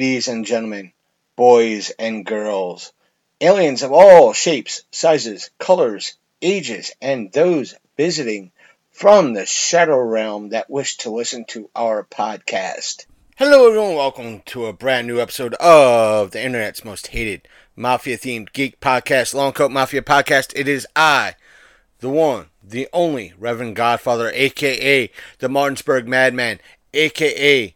ladies and gentlemen, boys and girls, aliens of all shapes, sizes, colors, ages, and those visiting from the shadow realm that wish to listen to our podcast. Hello, everyone. Welcome to a brand new episode of the internet's most hated mafia themed geek podcast, Long Coat Mafia Podcast. It is I, the one, the only Reverend Godfather, aka the Martinsburg Madman, aka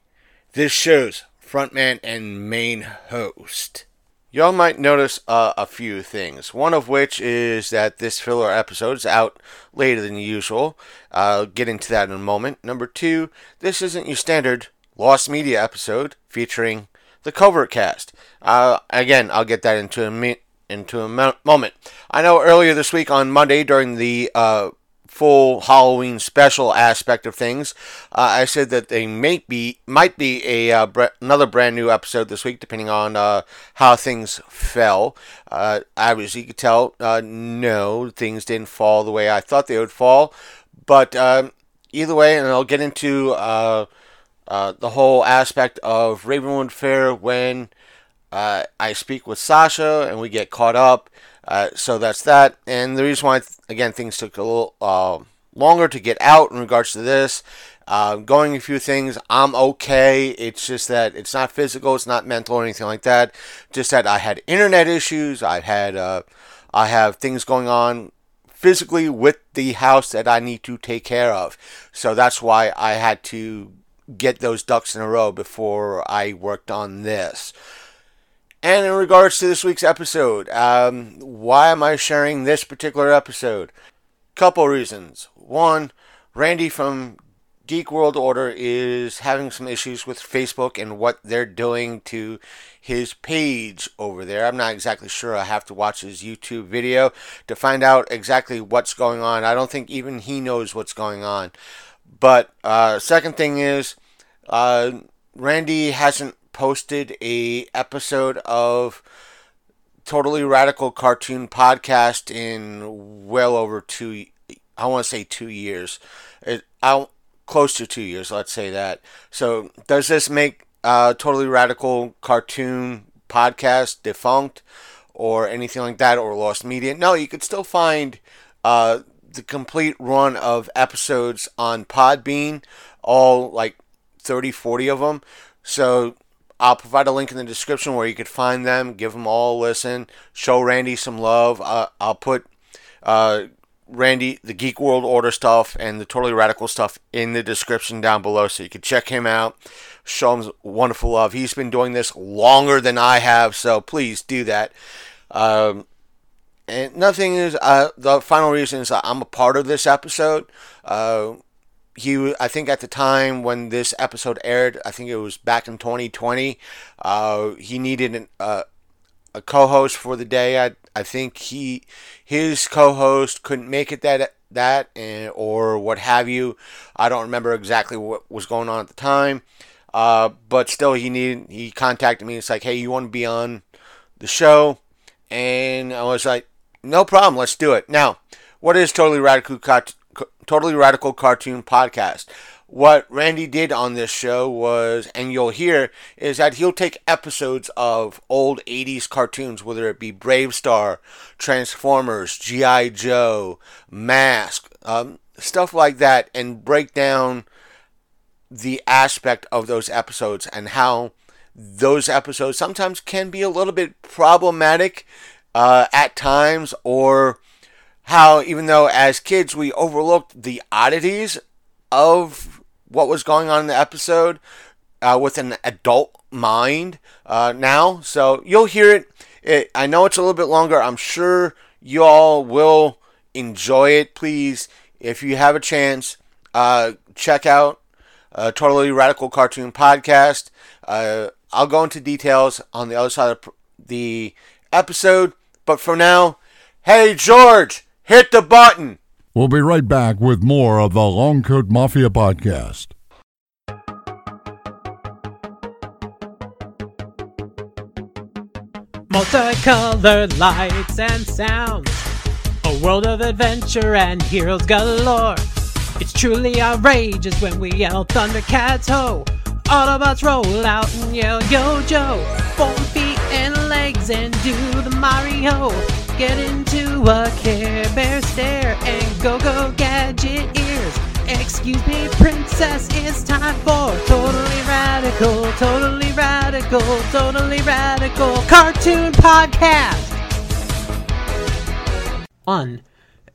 this show's frontman and main host. Y'all might notice uh, a few things. One of which is that this filler episode is out later than usual. I'll get into that in a moment. Number two, this isn't your standard Lost Media episode featuring the Covert Cast. Uh, again, I'll get that into a mi- into a mo- moment. I know earlier this week on Monday during the uh, full Halloween special aspect of things. Uh, I said that they may be might be a uh, another brand new episode this week, depending on uh, how things fell. Uh, as you could tell, uh, no, things didn't fall the way I thought they would fall. But um, either way, and I'll get into uh, the whole aspect of Ravenwood Fair when I speak with Sasha and we get caught up. Uh, so that's that. And the reason why, again, things took a little uh, longer to get out in regards to this, uh, going a few things, I'm okay. It's just that it's not physical, it's not mental or anything like that. Just that I had internet issues. I had, uh, I have things going on physically with the house that I need to take care of. So that's why I had to get those ducks in a row before I worked on this. And in regards to this week's episode, um, why am I sharing this particular episode? Couple reasons. One, Randy from Geek World Order is having some issues with Facebook and what they're doing to his page over there. I'm not exactly sure. I have to watch his YouTube video to find out exactly what's going on. I don't think even he knows what's going on. But uh, second thing is, uh, Randy hasn't posted a episode of Totally Radical Cartoon Podcast in well over two. I want to say two years. It, I close to two years. Let's say that. So does this make uh, Totally Radical Cartoon Podcast defunct or anything like that or lost media? No, you could still find uh, the complete run of episodes on Podbean, all like 30, 40 of them. So I'll provide a link in the description where you could find them, give them all a listen, show Randy some love. Uh, I'll put uh, Randy, the Geek World Order stuff and the Totally Radical stuff in the description down below so you can check him out, show him wonderful love. He's been doing this longer than I have, so please do that. Um, and nothing is, uh, the final reason is I'm a part of this episode. Uh, he I think at the time when this episode aired, I think it was back in 2020. Uh, he needed an, uh, a co-host for the day. I I think he his co-host couldn't make it that that and, or what have you. I don't remember exactly what was going on at the time. Uh, but still, he needed he contacted me. It's like, hey, you want to be on the show? And I was like, no problem, let's do it. Now, what is totally radical? Totally Radical Cartoon Podcast. What Randy did on this show was, and you'll hear, is that he'll take episodes of old 80s cartoons, whether it be BraveStarr, Transformers, G.I. Joe, Mask, um, stuff like that, and break down the aspect of those episodes and how those episodes sometimes can be a little bit problematic uh, at times or how even though as kids we overlooked the oddities of what was going on in the episode uh, with an adult mind uh, now. So you'll hear it. it. I know it's a little bit longer. I'm sure you all will enjoy it. Please, if you have a chance, uh, check out uh, Totally Radical Cartoon Podcast. Uh, I'll go into details on the other side of the episode. But for now, hey George, Hit the button. We'll be right back with more of the Long Coat Mafia podcast. Multicolored lights and sounds. A world of adventure and heroes galore. It's truly outrageous when we yell Thundercats ho! Autobots roll out and yell, Yo Joe! Four feet and legs and do the Mario. Get into a Care Bear stare and go go gadget ears. Excuse me, princess, it's time for totally radical, totally radical, totally radical cartoon podcast. One.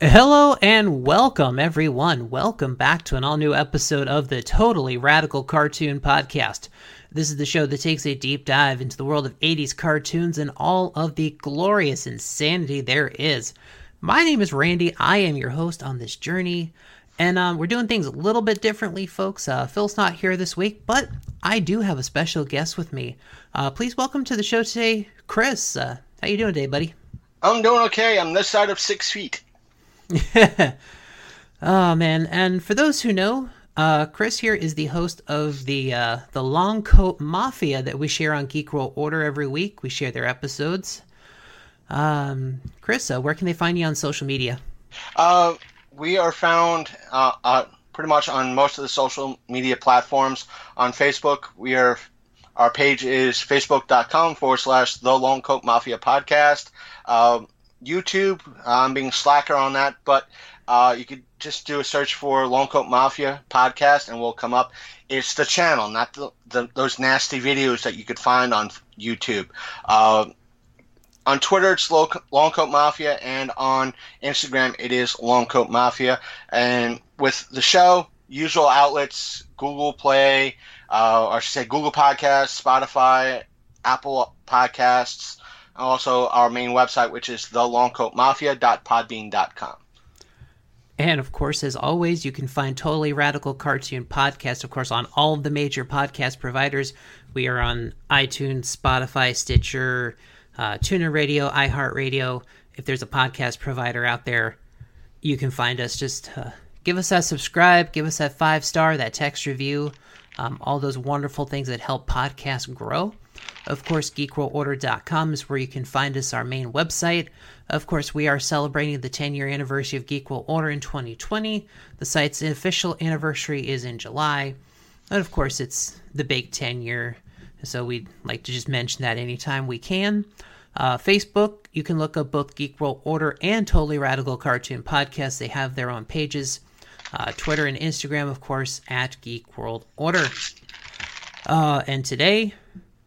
Hello and welcome, everyone. Welcome back to an all new episode of the Totally Radical Cartoon Podcast. This is the show that takes a deep dive into the world of 80s cartoons and all of the glorious insanity there is. My name is Randy. I am your host on this journey. And um, we're doing things a little bit differently, folks. Uh, Phil's not here this week, but I do have a special guest with me. Uh, please welcome to the show today, Chris. Uh, how you doing today, buddy? I'm doing okay. I'm this side of six feet. oh man! And for those who know, uh, Chris here is the host of the uh, the Long Coat Mafia that we share on Geek World Order every week. We share their episodes. Um, Chris, uh, where can they find you on social media? Uh, we are found uh, uh, pretty much on most of the social media platforms. On Facebook, we are our page is facebook.com forward slash the Long Coat Mafia podcast. Uh, YouTube. I'm being slacker on that, but uh, you could just do a search for Long Coat Mafia podcast and we'll come up. It's the channel, not the, the those nasty videos that you could find on YouTube. Uh, on Twitter, it's Long Coat Mafia, and on Instagram, it is Long Coat Mafia. And with the show, usual outlets Google Play, uh, or I should say Google Podcasts, Spotify, Apple Podcasts, and also our main website, which is thelongcoatmafia.podbean.com. And of course, as always, you can find Totally Radical Cartoon Podcast, of course, on all the major podcast providers. We are on iTunes, Spotify, Stitcher, uh, TuneIn Radio, iHeartRadio. If there's a podcast provider out there, you can find us. Just uh, give us that subscribe, give us that five star, that text review, um, all those wonderful things that help podcasts grow. Of course, geekworldorder.com is where you can find us, our main website. Of course, we are celebrating the 10 year anniversary of Geek World Order in 2020. The site's official anniversary is in July. And of course, it's the big 10 year, so we'd like to just mention that anytime we can. Uh, Facebook, you can look up both Geek World Order and Totally Radical Cartoon Podcast. They have their own pages. Uh, Twitter and Instagram, of course, at Geek World Order. Uh, and today,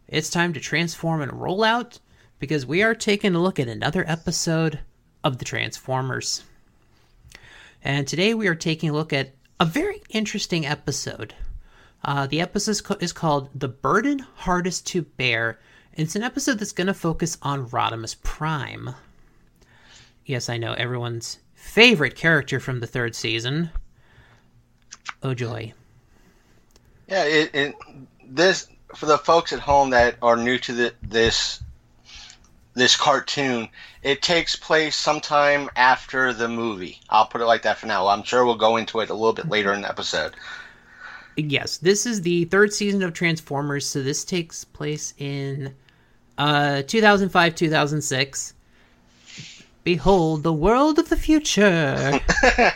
it's time to transform and roll out because we are taking a look at another episode of the Transformers. And today we are taking a look at a very interesting episode. Uh, the episode is called The Burden Hardest to Bear. And It's an episode that's going to focus on Rodimus Prime. Yes, I know everyone's favorite character from the third season. Oh joy! Yeah, it, it this for the folks at home that are new to the, this this cartoon, it takes place sometime after the movie. I'll put it like that for now. I'm sure we'll go into it a little bit later in the episode. Yes, this is the third season of Transformers, so this takes place in uh 2005 2006. Behold the world of the future.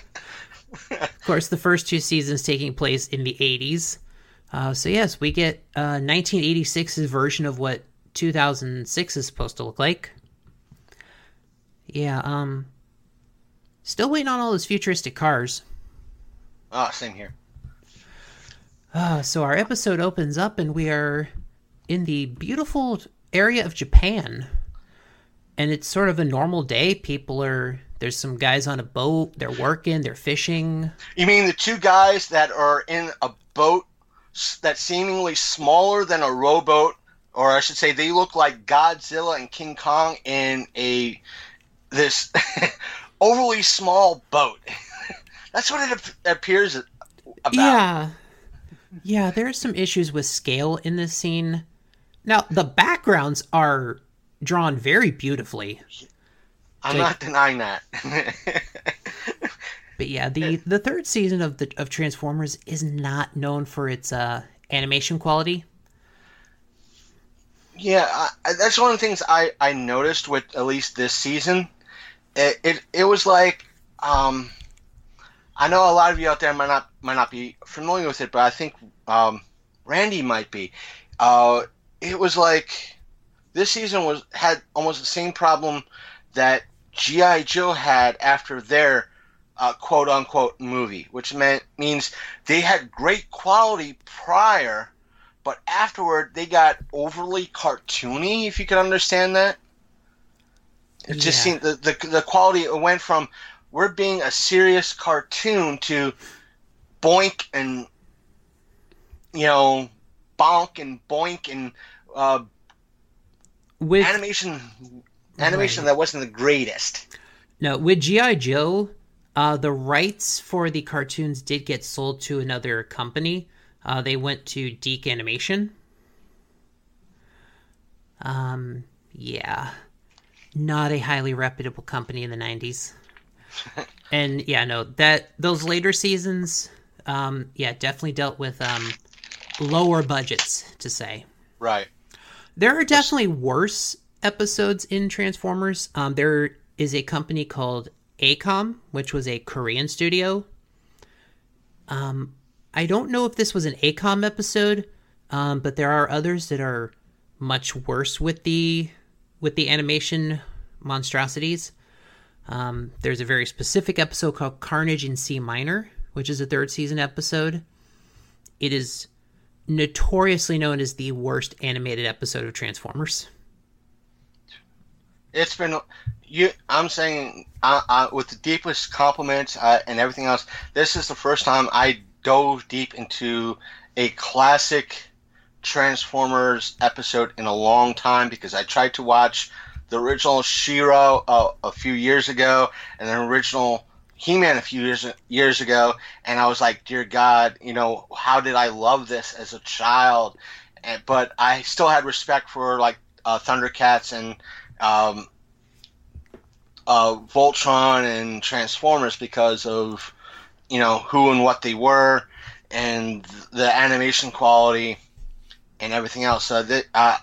of course, the first two seasons taking place in the 80s. Uh, so yes, we get uh, 1986's version of what 2006 is supposed to look like. Yeah, um, still waiting on all those futuristic cars. Ah, oh, same here. Uh, so our episode opens up, and we are in the beautiful area of Japan, and it's sort of a normal day. People are there's some guys on a boat. They're working. They're fishing. You mean the two guys that are in a boat that's seemingly smaller than a rowboat, or I should say, they look like Godzilla and King Kong in a this overly small boat. that's what it appears about. Yeah, yeah. There are some issues with scale in this scene. Now the backgrounds are drawn very beautifully. I'm like, not denying that. But yeah, the the third season of the of Transformers is not known for its uh, animation quality. Yeah, I, that's one of the things I, I noticed with at least this season. It it, it was like um, I know a lot of you out there might not might not be familiar with it, but I think um, Randy might be. Uh, it was like this season was had almost the same problem that GI Joe had after their uh, quote unquote movie, which meant means they had great quality prior, but afterward they got overly cartoony. If you can understand that, it just seemed the, the the quality it went from we're being a serious cartoon to boink and you know bonk and boink and uh, With animation animation Right. that wasn't the greatest. no, with GI Joe, uh, the rights for the cartoons did get sold to another company. Uh, they went to DIC Animation. Um, yeah, not a highly reputable company in the '90s. and yeah, no, that those later seasons, um, yeah, definitely dealt with um, lower budgets to say. Right. There are definitely worse episodes in Transformers. Um, there is a company called AKOM, which was a Korean studio. Um, I don't know if this was an AKOM episode, um, but there are others that are much worse with the with the animation monstrosities. Um, there's a very specific episode called Carnage in C minor, which is a third season episode. It is notoriously known as the worst animated episode of Transformers. It's been you. I'm saying with the deepest compliments uh, and everything else. This is the first time I dove deep into a classic Transformers episode in a long time because I tried to watch the original She-Ra uh, a few years ago and the original He-Man a few years years ago, and I was like, "Dear God, you know, how did I love this as a child?" And, but I still had respect for like uh, Thundercats and um, uh, Voltron and Transformers because of you know who and what they were and the animation quality and everything else. So that uh,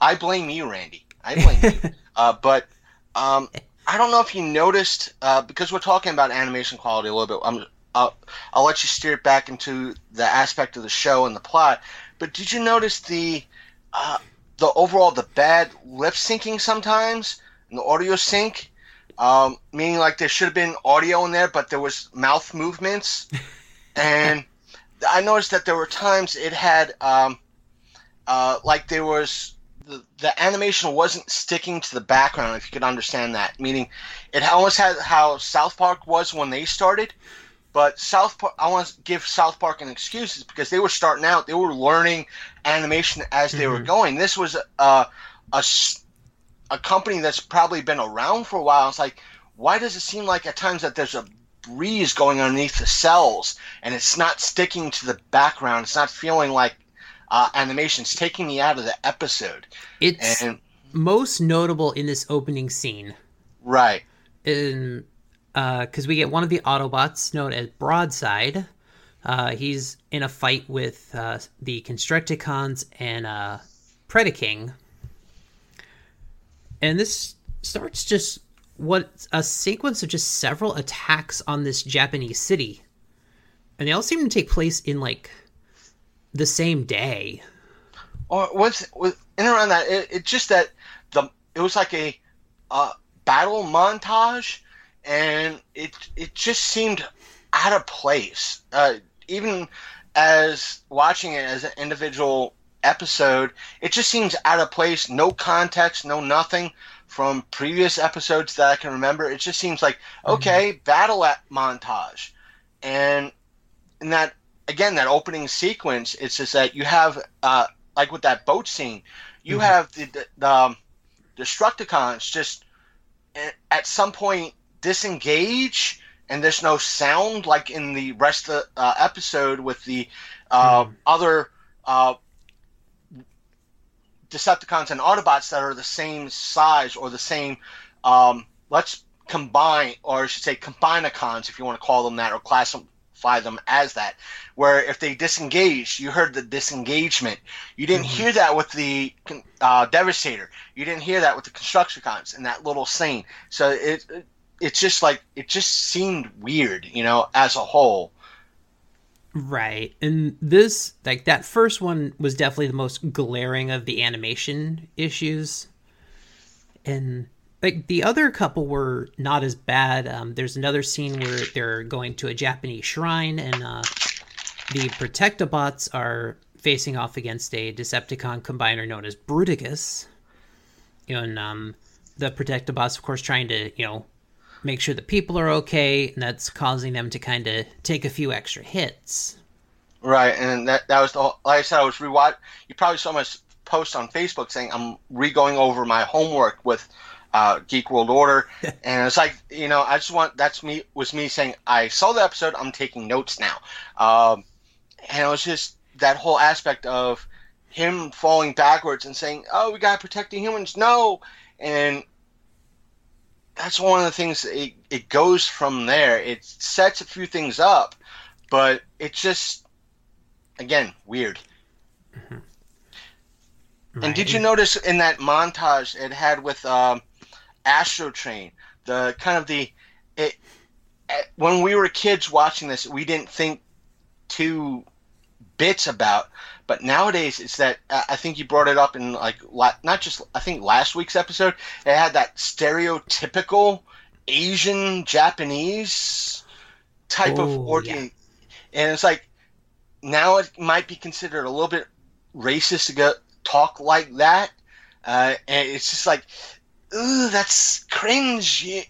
I blame you, Randy. I blame you. Uh, but um, I don't know if you noticed uh, because we're talking about animation quality a little bit. I'm, I'll, I'll let you steer it back into the aspect of the show and the plot. But did you notice the uh, the overall the bad lip syncing sometimes and the audio sync? Um, meaning like there should have been audio in there, but there was mouth movements, and I noticed that there were times it had um, uh, like there was the, the animation wasn't sticking to the background. If you could understand that, meaning it almost had how South Park was when they started. But South Park, I want to give South Park an excuse because they were starting out. They were learning animation as they were going. This was a, a s- a company that's probably been around for a while. It's like, why does it seem like at times that there's a breeze going underneath the cells and it's not sticking to the background? It's not feeling like uh, animation. It's taking me out of the episode. It's And most notable in this opening scene, right, in because we get one of the Autobots known as Broadside. Uh, he's in a fight with uh, the Constructicons and uh, Predaking, and this starts just what a sequence of just several attacks on this Japanese city, and they all seem to take place in like the same day. or what's with in around that? It, it just that the it was like a uh, battle montage, and it it just seemed out of place. Uh, even as watching it as an individual episode, it just seems out of place. No context, no nothing from previous episodes that I can remember. It just seems like okay, battle at montage, and in that again that opening sequence, it's just that you have uh, like with that boat scene, you have the the, the um, Destructicons just at some point disengage and there's no sound like in the rest of the uh, episode with the uh, other uh, Decepticons and Autobots that are the same size or the same. Um, let's combine, or I should say, combinacons, if you want to call them that, or classify them as that. Where if they disengage, you heard the disengagement. You didn't hear that with the uh, Devastator. You didn't hear that with the Constructicons in that little scene. So it, it it's just like it just seemed weird, you know, as a whole. Right. And this, like, that first one was definitely the most glaring of the animation issues. And, like, the other couple were not as bad. Um, there's another scene where they're going to a Japanese shrine, and uh, the Protectobots are facing off against a Decepticon combiner known as Bruticus. And um, the Protectobots, of course, trying to, you know, make sure the people are okay, and that's causing them to kind of take a few extra hits. Right, and that that was the whole, like I said, I was rewatch. You probably saw my post on Facebook saying I'm re-going over my homework with uh, Geek World Order, and it's like you know I just want that's me was me saying I saw the episode, I'm taking notes now, um, and it was just that whole aspect of him falling backwards and saying, "Oh, we got to protect the humans," no, and that's one of the things. It, it goes from there. It sets a few things up, but it just again weird. Mm-hmm. Right. And did you notice in that montage it had with um, Astrotrain the kind of the it, it, when we were kids watching this we didn't think two bits about but nowadays it's that I think you brought it up in like not just I think last week's episode it had that stereotypical Asian Japanese type of organ, yeah. and it's like now it might be considered a little bit racist to go talk like that, uh, and it's just like, ooh, that's cringe. You,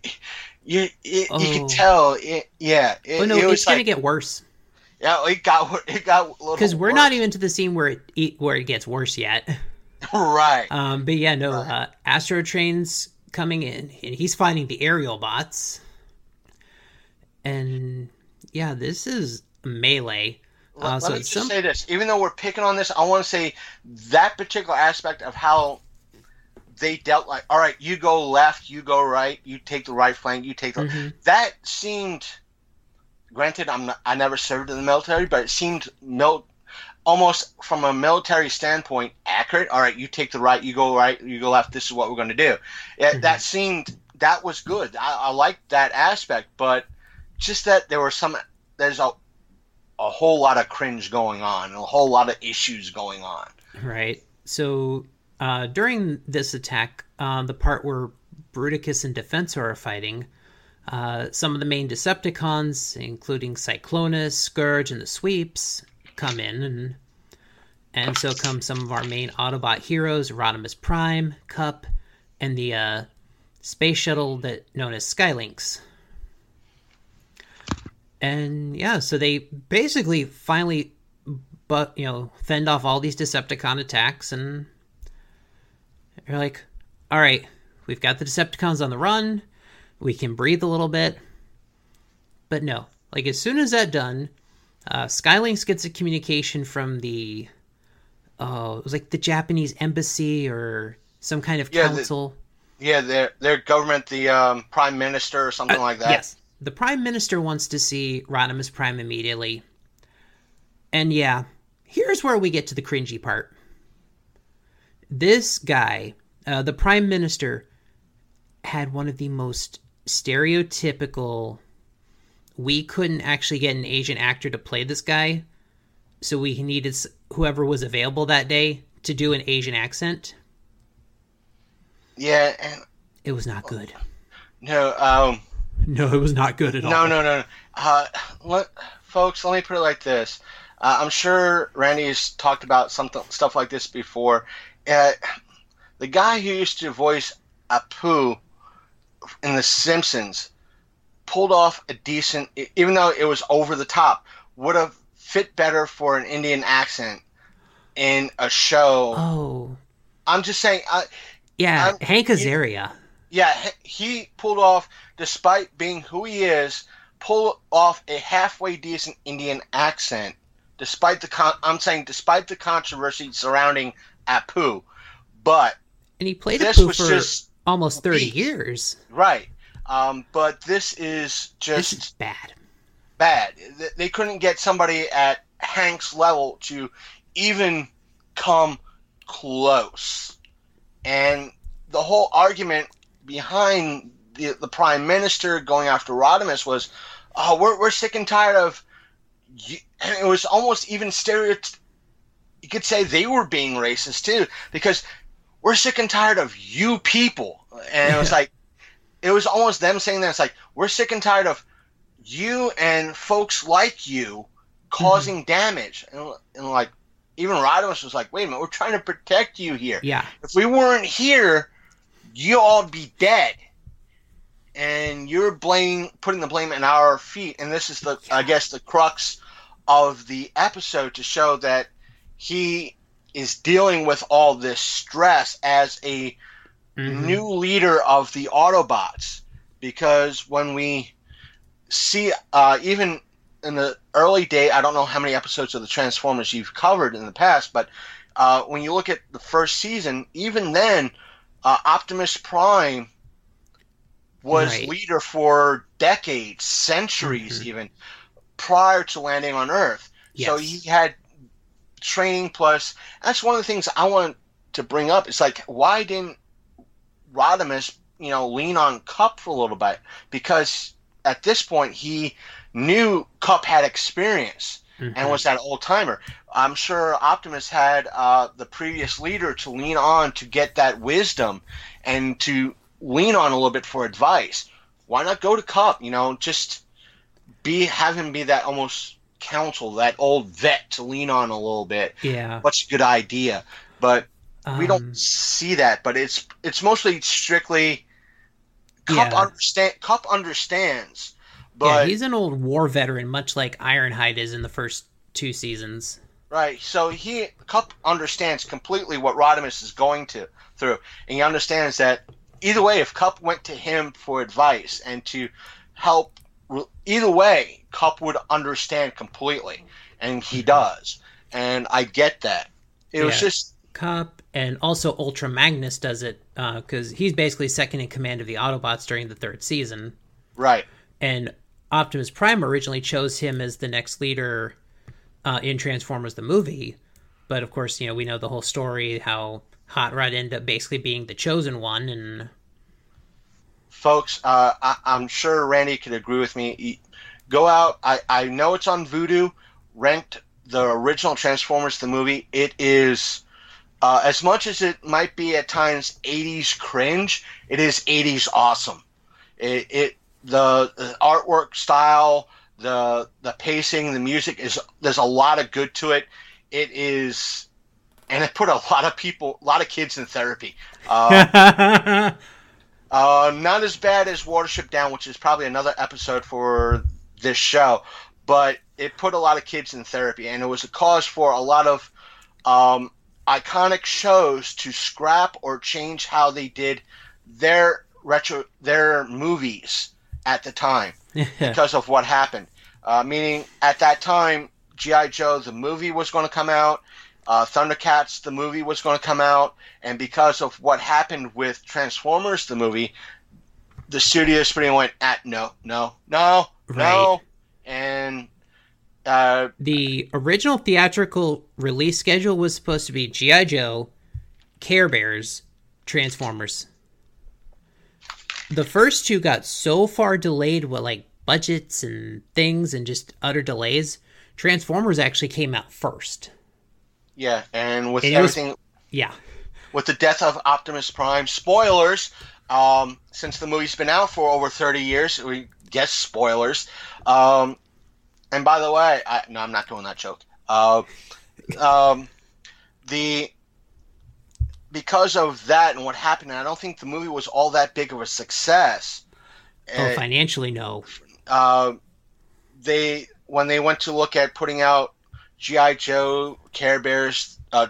you, you, oh. you can tell. It, yeah. It, no, it it's like, gonna get worse. Yeah, it got it got because we're worse. not even to the scene where it where it gets worse yet. right. Um, but yeah, no. Right. Uh, Astrotrain's coming in, and he's fighting the Aerialbots. And yeah, this is melee. Uh, let, so me just some... say this: even though we're picking on this, I want to say that particular aspect of how they dealt like, all right, you go left, you go right, you take the right flank, you take the. Mm-hmm. That seemed granted, I'm not, I never served in the military, but it seemed mil- almost from a military standpoint accurate. All right, you take the right, you go right, you go left. This is what we're going to do. Mm-hmm. That seemed that was good. I, I liked that aspect, but just that there were some there's a a whole lot of cringe going on, a whole lot of issues going on. Right. So uh, during this attack, uh, the part where Bruticus and Defensor are fighting, uh, some of the main Decepticons, including Cyclonus, Scourge, and the Sweeps, come in, and and so come some of our main Autobot heroes: Rodimus Prime, Kup, and the uh, space shuttle that known as Skylynx. And yeah, so they basically finally, but you know, fend off all these Decepticon attacks, and they're like, "All right, we've got the Decepticons on the run we can breathe a little bit. But no, like as soon as that done, uh, Skylynx gets a communication from the, oh, it was like the Japanese embassy or some kind of yeah, council. The, yeah, their their government, the um, prime minister or something uh, like that. Yes, the prime minister wants to see Rodimus Prime immediately. And yeah, here's where we get to the cringy part. This guy, uh, the prime minister, had one of the most stereotypical we couldn't actually get an Asian actor to play this guy, so we needed whoever was available that day to do an Asian accent. Yeah, and it was not good. No, um, no, it was not good at all. No, no, no. Uh, let, folks, let me put it like this. Uh, I'm sure Randy's talked about something stuff like this before. Uh, the guy who used to voice Apu in The Simpsons pulled off a decent, even though it was over the top, would have fit better for an Indian accent in a show. Oh, I'm just saying. I, yeah, I'm, Hank Azaria. He, yeah, he pulled off, despite being who he is, pull off a halfway decent Indian accent, despite the con- I'm saying despite the controversy surrounding Apu, but and he played Apu for just almost 30 years. Right. Um, but this is just this is bad. Bad. They couldn't get somebody at Hank's level to even come close. And the whole argument behind the, the prime minister going after Rodimus was, oh, we're, we're sick and tired of and it was almost even stereotypical. You could say they were being racist too, because we're sick and tired of you people, and it was like, it was almost them saying that it's like we're sick and tired of you and folks like you causing mm-hmm. damage, and, and like even Rodimus was like, wait a minute, we're trying to protect you here. Yeah. If we weren't here, you all be dead. And you're blaming putting the blame in our feet, and this is the I guess the crux of the episode to show that he is dealing with all this stress as a Mhm. new leader of the Autobots. Because when we see, uh, even in the early day, I don't know how many episodes of the Transformers you've covered in the past, but uh, when you look at the first season, even then, uh, Optimus Prime was Right. leader for decades, centuries Mhm. even, prior to landing on Earth. So he had training plus. That's one of the things I want to bring up. It's like why didn't Rodimus, you know, lean on Kup for a little bit? Because at this point he knew Kup had experience Mhm. and was that old timer. I'm sure Optimus had uh, the previous leader to lean on to get that wisdom and to lean on a little bit for advice. Why not go to Kup? You know, just be have him be that almost counsel, that old vet to lean on a little bit. yeah. What's a good idea? But we Um, don't see that. But it's it's mostly strictly Kup Yeah. understand. Kup understands, yeah, but he's an old war veteran, much like Ironhide is in the first two seasons. Right. So he Kup understands completely what Rodimus is going to through, and he understands that either way, if Kup went to him for advice and to help, either way, Kup would understand completely, and he does. And I get that. It was just Kup and also Ultra Magnus does it because he's basically second in command of the Autobots during the third season. right. And Optimus Prime originally chose him as the next leader uh, in Transformers the movie, but of course, you know we know the whole story how Hot Rod ended up basically being the chosen one, and folks, uh, I, I'm sure Randy could agree with me. Go out. I, I know it's on Vudu. Rent the original Transformers the movie. It is uh, as much as it might be at times 80s cringe. It is 80s awesome. It, it the, the artwork style, the the pacing, the music is there's a lot of good to it. It is, and it put a lot of people, a lot of kids in therapy. Uh, uh, not as bad as Watership Down, which is probably another episode for this show, but it put a lot of kids in therapy, and it was a cause for a lot of um, iconic shows to scrap or change how they did their retro their movies at the time because of what happened. Uh, meaning, at that time, GI Joe the movie was going to come out. Uh, Thundercats the movie was going to come out, and because of what happened with Transformers the movie, the studios pretty went at no, no, no, no, Right. and uh, the original theatrical release schedule was supposed to be GI Joe, Care Bears, Transformers. The first two got so far delayed with like budgets and things and just utter delays. Transformers actually came out first. yeah, and with And it was- everything Yeah. with the death of Optimus Prime. Spoilers. Um, since the movie's been out for over 30 years, we guess spoilers. Um, and by the way, I, no, I'm not doing that joke. Uh, um, the because of that and what happened, I don't think the movie was all that big of a success. Oh, Uh, financially, no. uh, they when they went to look at putting out GI Joe, Care Bears, uh,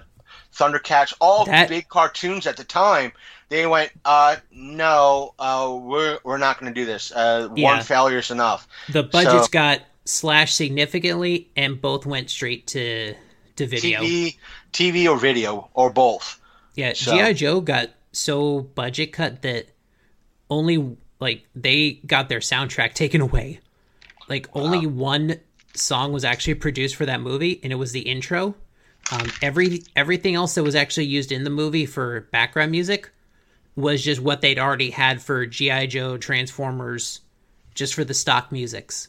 Thundercats, all That- big cartoons at the time, they went, uh, "No, uh, we're we're not going to do this. Uh, Yeah. One failure's enough." The budgets So- got slashed significantly, and both went straight to to video. TV, TV or video or both. Yeah, So- GI Joe got so budget cut that only like they got their soundtrack taken away. Like only one song was actually produced for that movie, and it was the intro. Um, every everything else that was actually used in the movie for background music was just what they'd already had for GI Joe, Transformers, just for the stock musics.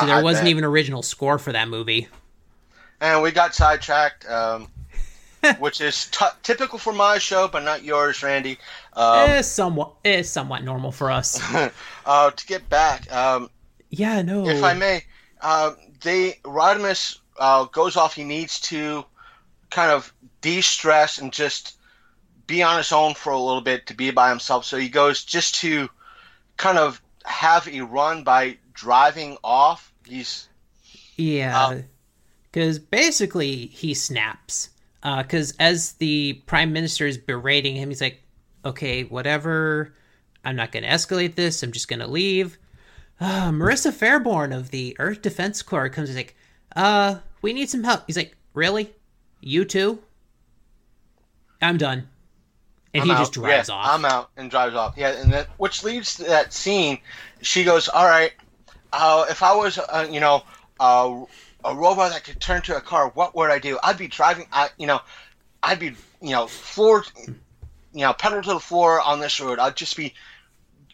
So there I wasn't bet. even original score for that movie. And we got sidetracked, um, which is t- typical for my show, but not yours, Randy. Um, eh, somewhat, eh, somewhat normal for us. uh, to get back, um, yeah, no. if I may, uh, they Rodimus uh, goes off. He needs to kind of de-stress and just be on his own for a little bit to be by himself. So he goes just to kind of have a run by driving off. He's Yeah, Um, because basically he snaps. Because as the prime minister is berating him, he's like, "Okay, whatever. I'm not going to escalate this. I'm just going to leave." Uh, Marissa Fairborn of the Earth Defense Corps comes and like, "Uh, we need some help." He's like, "Really? You too?" I'm done. And I'm he out. just drives Yeah, off. I'm out and drives off. Yeah, and that which leads to that scene. She goes, "All right, uh, if I was, uh, you know, uh, a robot that could turn to a car, what would I do? I'd be driving. I, you know, I'd be, you know, floor, you know, pedal to the floor on this road. I'd just be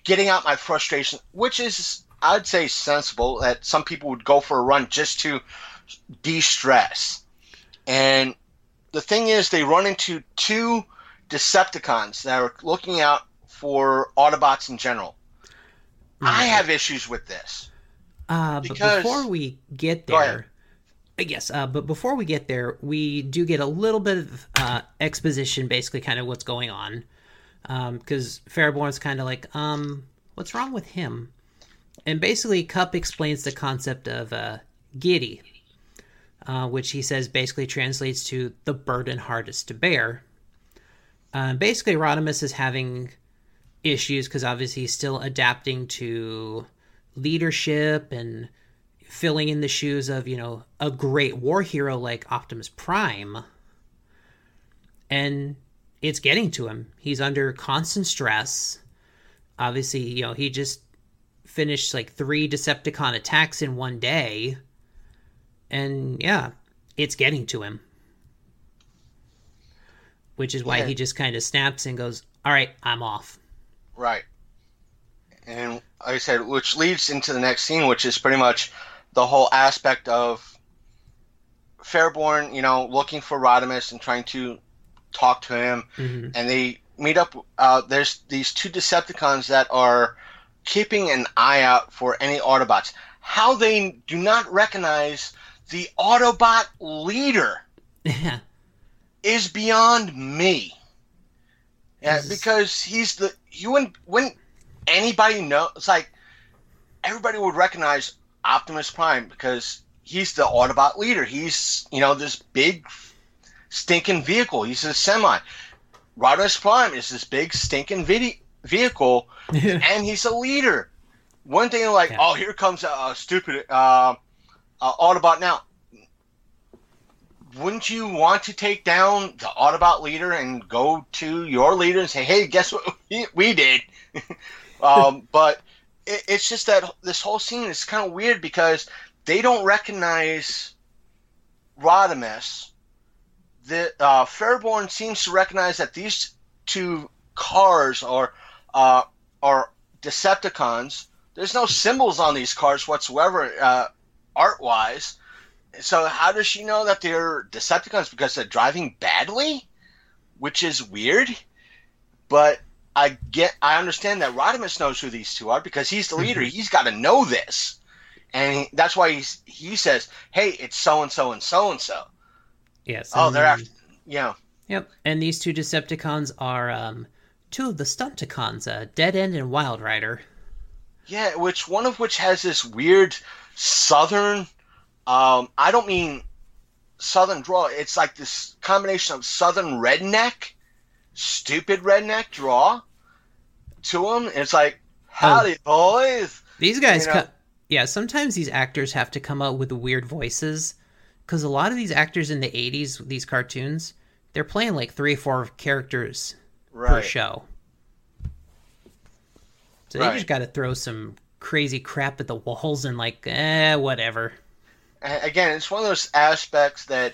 getting out my frustration, which is, I'd say, sensible. That some people would go for a run just to de-stress. And the thing is, they run into two Decepticons that are looking out for Autobots in general. I have issues with this. Uh, but before we get there, uh, yes, uh, but before we get there, we do get a little bit of uh, exposition, basically, kind of what's going on. Because Fairborn's kind of like, um, what's wrong with him? And basically, Kup explains the concept of uh, giddy, uh, which he says basically translates to the burden hardest to bear. Uh, basically, Rodimus is having issues because obviously he's still adapting to leadership and filling in the shoes of you know a great war hero like Optimus Prime. And it's getting to him. He's under constant stress. Obviously, you know, he just finished like three Decepticon attacks in one day. And yeah, it's getting to him. Which is why Yeah. he just kind of snaps and goes, All right, I'm off. Right. And like I said, which leads into the next scene, which is pretty much the whole aspect of Fairborn, you know, looking for Rodimus and trying to talk to him. Mhm. And they meet up. Uh, there's these two Decepticons that are keeping an eye out for any Autobots. How they do not recognize the Autobot leader Yeah. is beyond me. Yeah, because he's the you wouldn't wouldn't anybody know? It's like everybody would recognize Optimus Prime because he's the Autobot leader. He's you know this big stinking vehicle. He's a semi. Rodimus Prime is this big stinking vidi- vehicle, and he's a leader. One thing like, Yeah. oh, here comes a, a stupid uh, uh, Autobot now wouldn't you want to take down the Autobot leader and go to your leader and say, "Hey, guess what we, we did?" um, but it, it's just that this whole scene is kind of weird because they don't recognize Rodimus. The uh, Fairborn seems to recognize that these two cars are uh, are Decepticons. There's no symbols on these cars whatsoever, uh, art wise. So how does she know that they're Decepticons because they're driving badly? Which is weird. But I get I understand that Rodimus knows who these two are because he's the leader. He's got to know this. And he, that's why he's, he says, "Hey, it's so and so and so and so." yes. Oh, they're after yeah. Yep. And these two Decepticons are um, two of the Stunticons, uh, Dead End and Wildrider. Yeah, which one of which has this weird southern um I don't mean southern draw. It's like this combination of southern redneck, stupid redneck draw to him. It's like, howdy boys. These guys, You know- co- yeah, sometimes these actors have to come up with weird voices because a lot of these actors in the 80s, these cartoons, they're playing like three or four characters per show. So they just got to throw some crazy crap at the walls and like, eh, whatever. Again, it's one of those aspects that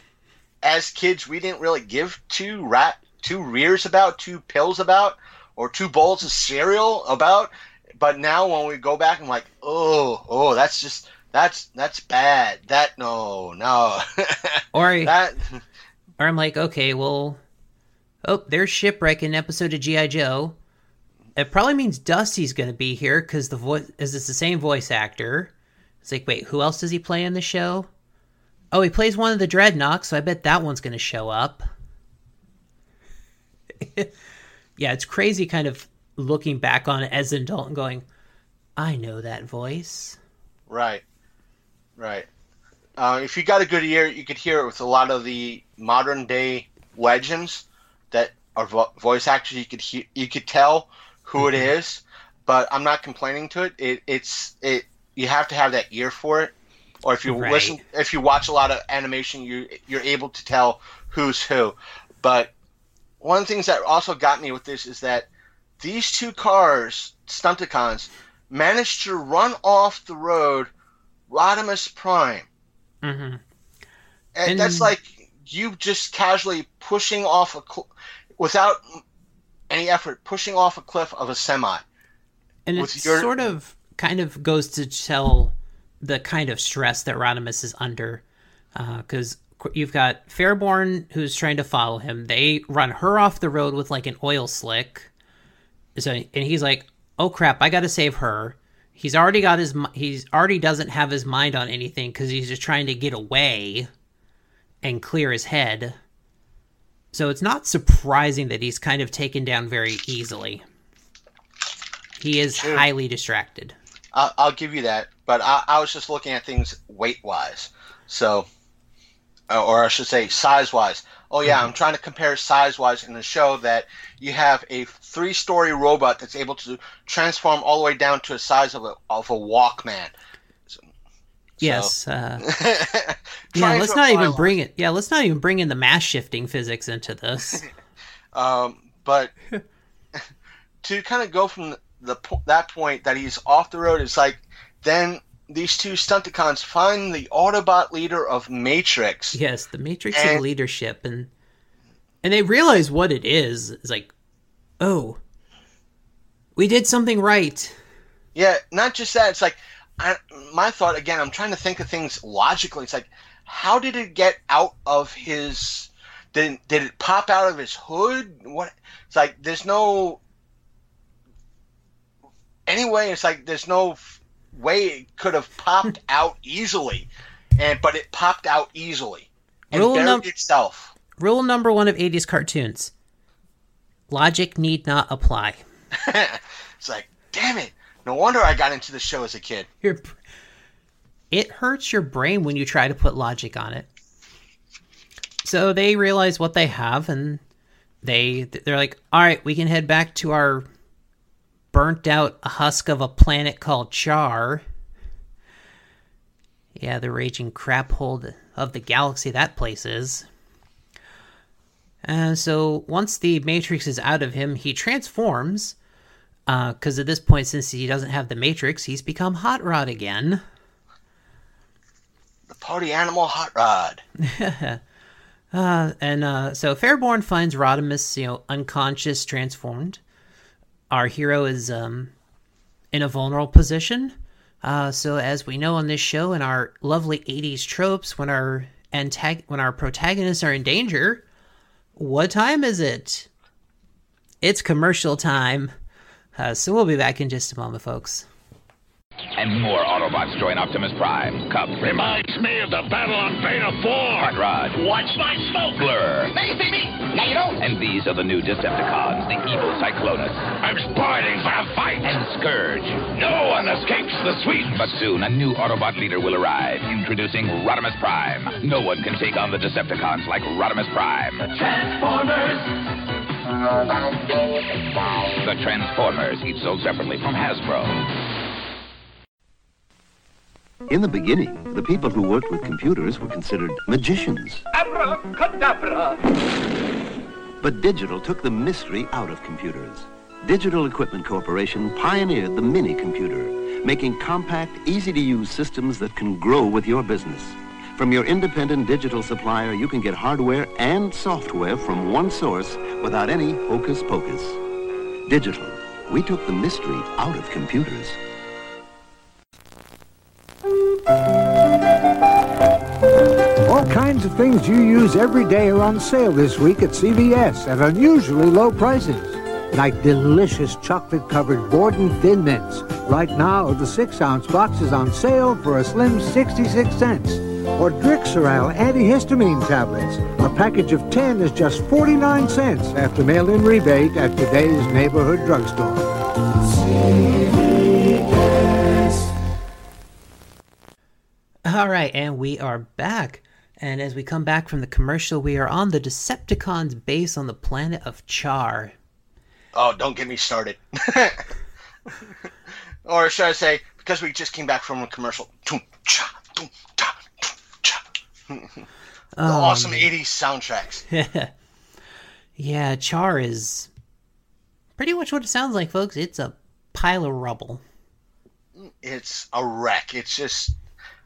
as kids we didn't really give two rat two rears about, two pills about, or two bowls of cereal about. But now when we go back and like, oh, oh, that's just That's that's bad. That no no. Or I, that or I'm like, okay, well, oh, there's shipwreck in an episode of GI Joe. It probably means Dusty's going to be here because the voice is it's the same voice actor. It's like, wait, who else does he play in the show? Oh, he plays one of the Dreadnoks, so I bet that one's going to show up. yeah, it's crazy, kind of looking back on it as an adult and going, I know that voice. right, right. Uh, if you got a good ear, you could hear it with a lot of the modern day legends that are vo- voice actors. You could hear, you could tell who it is, but I'm not complaining to it. It it's it. You have to have that ear for it, or if you Right. listen, if you watch a lot of animation, you you're able to tell who's who. But one of the things that also got me with this is that these two cars, Stunticons, managed to run off the road Rodimus Prime. hmm And, And- that's like you just casually pushing off a cl- without any effort, pushing off a cliff of a semi. And it your- sort of kind of goes to tell the kind of stress that Rodimus is under. Because you've got Fairborn who's trying to follow him. They run her off the road with like an oil slick. So, and he's like, oh crap, I got to save her. He's already got his, he's already doesn't have his mind on anything because he's just trying to get away and clear his head. So it's not surprising that he's kind of taken down very easily. He is True. highly distracted. I'll, I'll give you that, but I, I was just looking at things weight wise. So, or I should say size wise. Oh yeah, I'm trying to compare size wise in the show that you have a three story robot that's able to transform all the way down to a size of a of a Walkman. So- Yes. Uh, yeah. Let's not even bring it. Yeah. Let's not even bring in the mass shifting physics into this. Um, but to kind of go from the that point that he's off the road, it's like then these two Stunticons find the Autobot leader of Matrix. yes, the matrix And- of leadership, and and they realize what it is. It's like, oh, we did something right. Yeah, not just that. It's like I, my thought again. I'm trying to think of things logically. It's like, how did it get out of his? Did did it pop out of his hood? What? It's like there's no. Anyway, it's like there's no way it could have popped out easily, and but it popped out easily and Rule buried num- itself. Rule number one of '80s cartoons: logic need not apply. it's like, damn it! No wonder I got into the show as a kid. Your, it hurts your brain when you try to put logic on it. So they realize what they have, and they they're like, "All right, we can head back to our burnt out a husk of a planet called Char." Yeah, the raging crap hole of the galaxy that place is. And so once the Matrix is out of him, he transforms. Uh, because at this point, since he doesn't have the Matrix, he's become Hot Rod again. The party animal hot rod. Uh, and uh, so Fairborn finds Rodimus, you know, unconscious, transformed. Our hero is um, in a vulnerable position. Uh, so as we know on this show, in our lovely '80s tropes, when our antag- when our protagonists are in danger, what time is it? It's commercial time. Uh, so we'll be back in just a moment, folks. And more Autobots join Optimus Prime. Kup, Reminds me of the battle on Beta 4. Hot Rod, Watch my smoke. Blur. Now see me. Now you don't. And these are the new Decepticons, the evil Cyclonus I'm spoiling for a fight. and Scourge. No one escapes the Sweeps. But soon, a new Autobot leader will arrive, introducing Rodimus Prime. No one can take on the Decepticons like Rodimus Prime. The Transformers. The Transformers, each sold separately from Hasbro. In the beginning, the people who worked with computers were considered magicians. Abracadabra. But digital took the mystery out of computers. Digital Equipment Corporation pioneered the mini computer, making compact, easy-to-use systems that can grow with your business. From your independent digital supplier, you can get hardware and software from one source without any hocus pocus. Digital. We took the mystery out of computers. The kinds of things you use every day are on sale this week at CVS at unusually low prices. Like delicious chocolate-covered Borden Thin Mints. Right now, the 6-ounce box is on sale for a slim 66 cents. Or Drixoral antihistamine tablets. A package of 10 is just 49 cents after mail-in rebate at today's neighborhood drugstore. All right, and we are back. And as we come back from the commercial, we are on the Decepticons base on the planet of Char. Oh, don't get me started. or should I say, because we just came back from a commercial. Toom, cha, toom, ta, toom, cha. the oh, awesome 80s soundtracks. yeah, Char is pretty much what it sounds like, folks. It's a pile of rubble. It's a wreck. It's just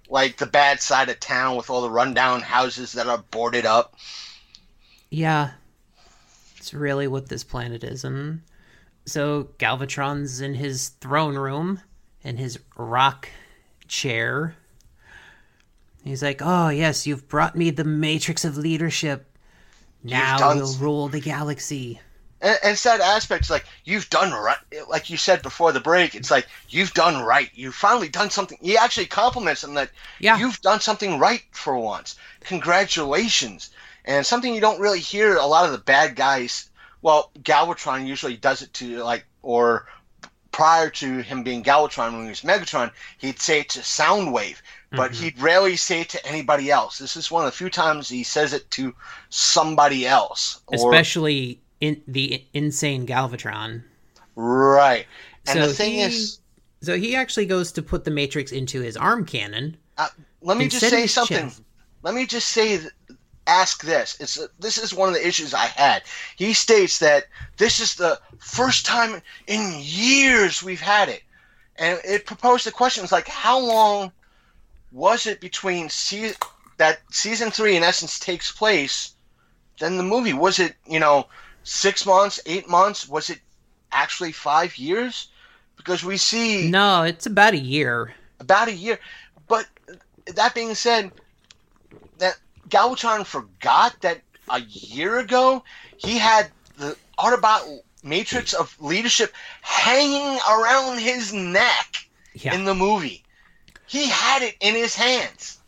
like the bad side of town with all the rundown houses that are boarded up. Yeah, it's really what this planet is. And so Galvatron's in his throne room in his rock chair. He's like, "Oh yes, you've brought me the matrix of leadership. Now we'll rule the galaxy." And, and it's that aspect, it's like you've done right, like you said before the break. It's like you've done right. You've finally done something. He actually compliments him that Yeah. you've done something right for once. Congratulations. And something you don't really hear a lot of the bad guys. Well, Galvatron usually does it to like, or prior to him being Galvatron when he was Megatron, he'd say it to Soundwave, but mm-hmm. he'd rarely say it to anybody else. This is one of the few times he says it to somebody else. Or, Especially in the insane Galvatron. right. And So the thing he- is, So he actually goes to put the matrix into his arm cannon. Uh, let me just say something. chest. Let me just say, th- ask this. It's this is one of the issues I had. He states that this is the first time in years we've had it, and it proposed the question: it's like how long was it between se- that season three in essence takes place, then the movie? Was it you know six months, eight months? Was it actually five years? Because we see No, it's about a year. about a year. But that being said, that Galvatron forgot that a year ago he had the Autobot Matrix of Leadership hanging around his neck Yeah. in the movie. He had it in his hands.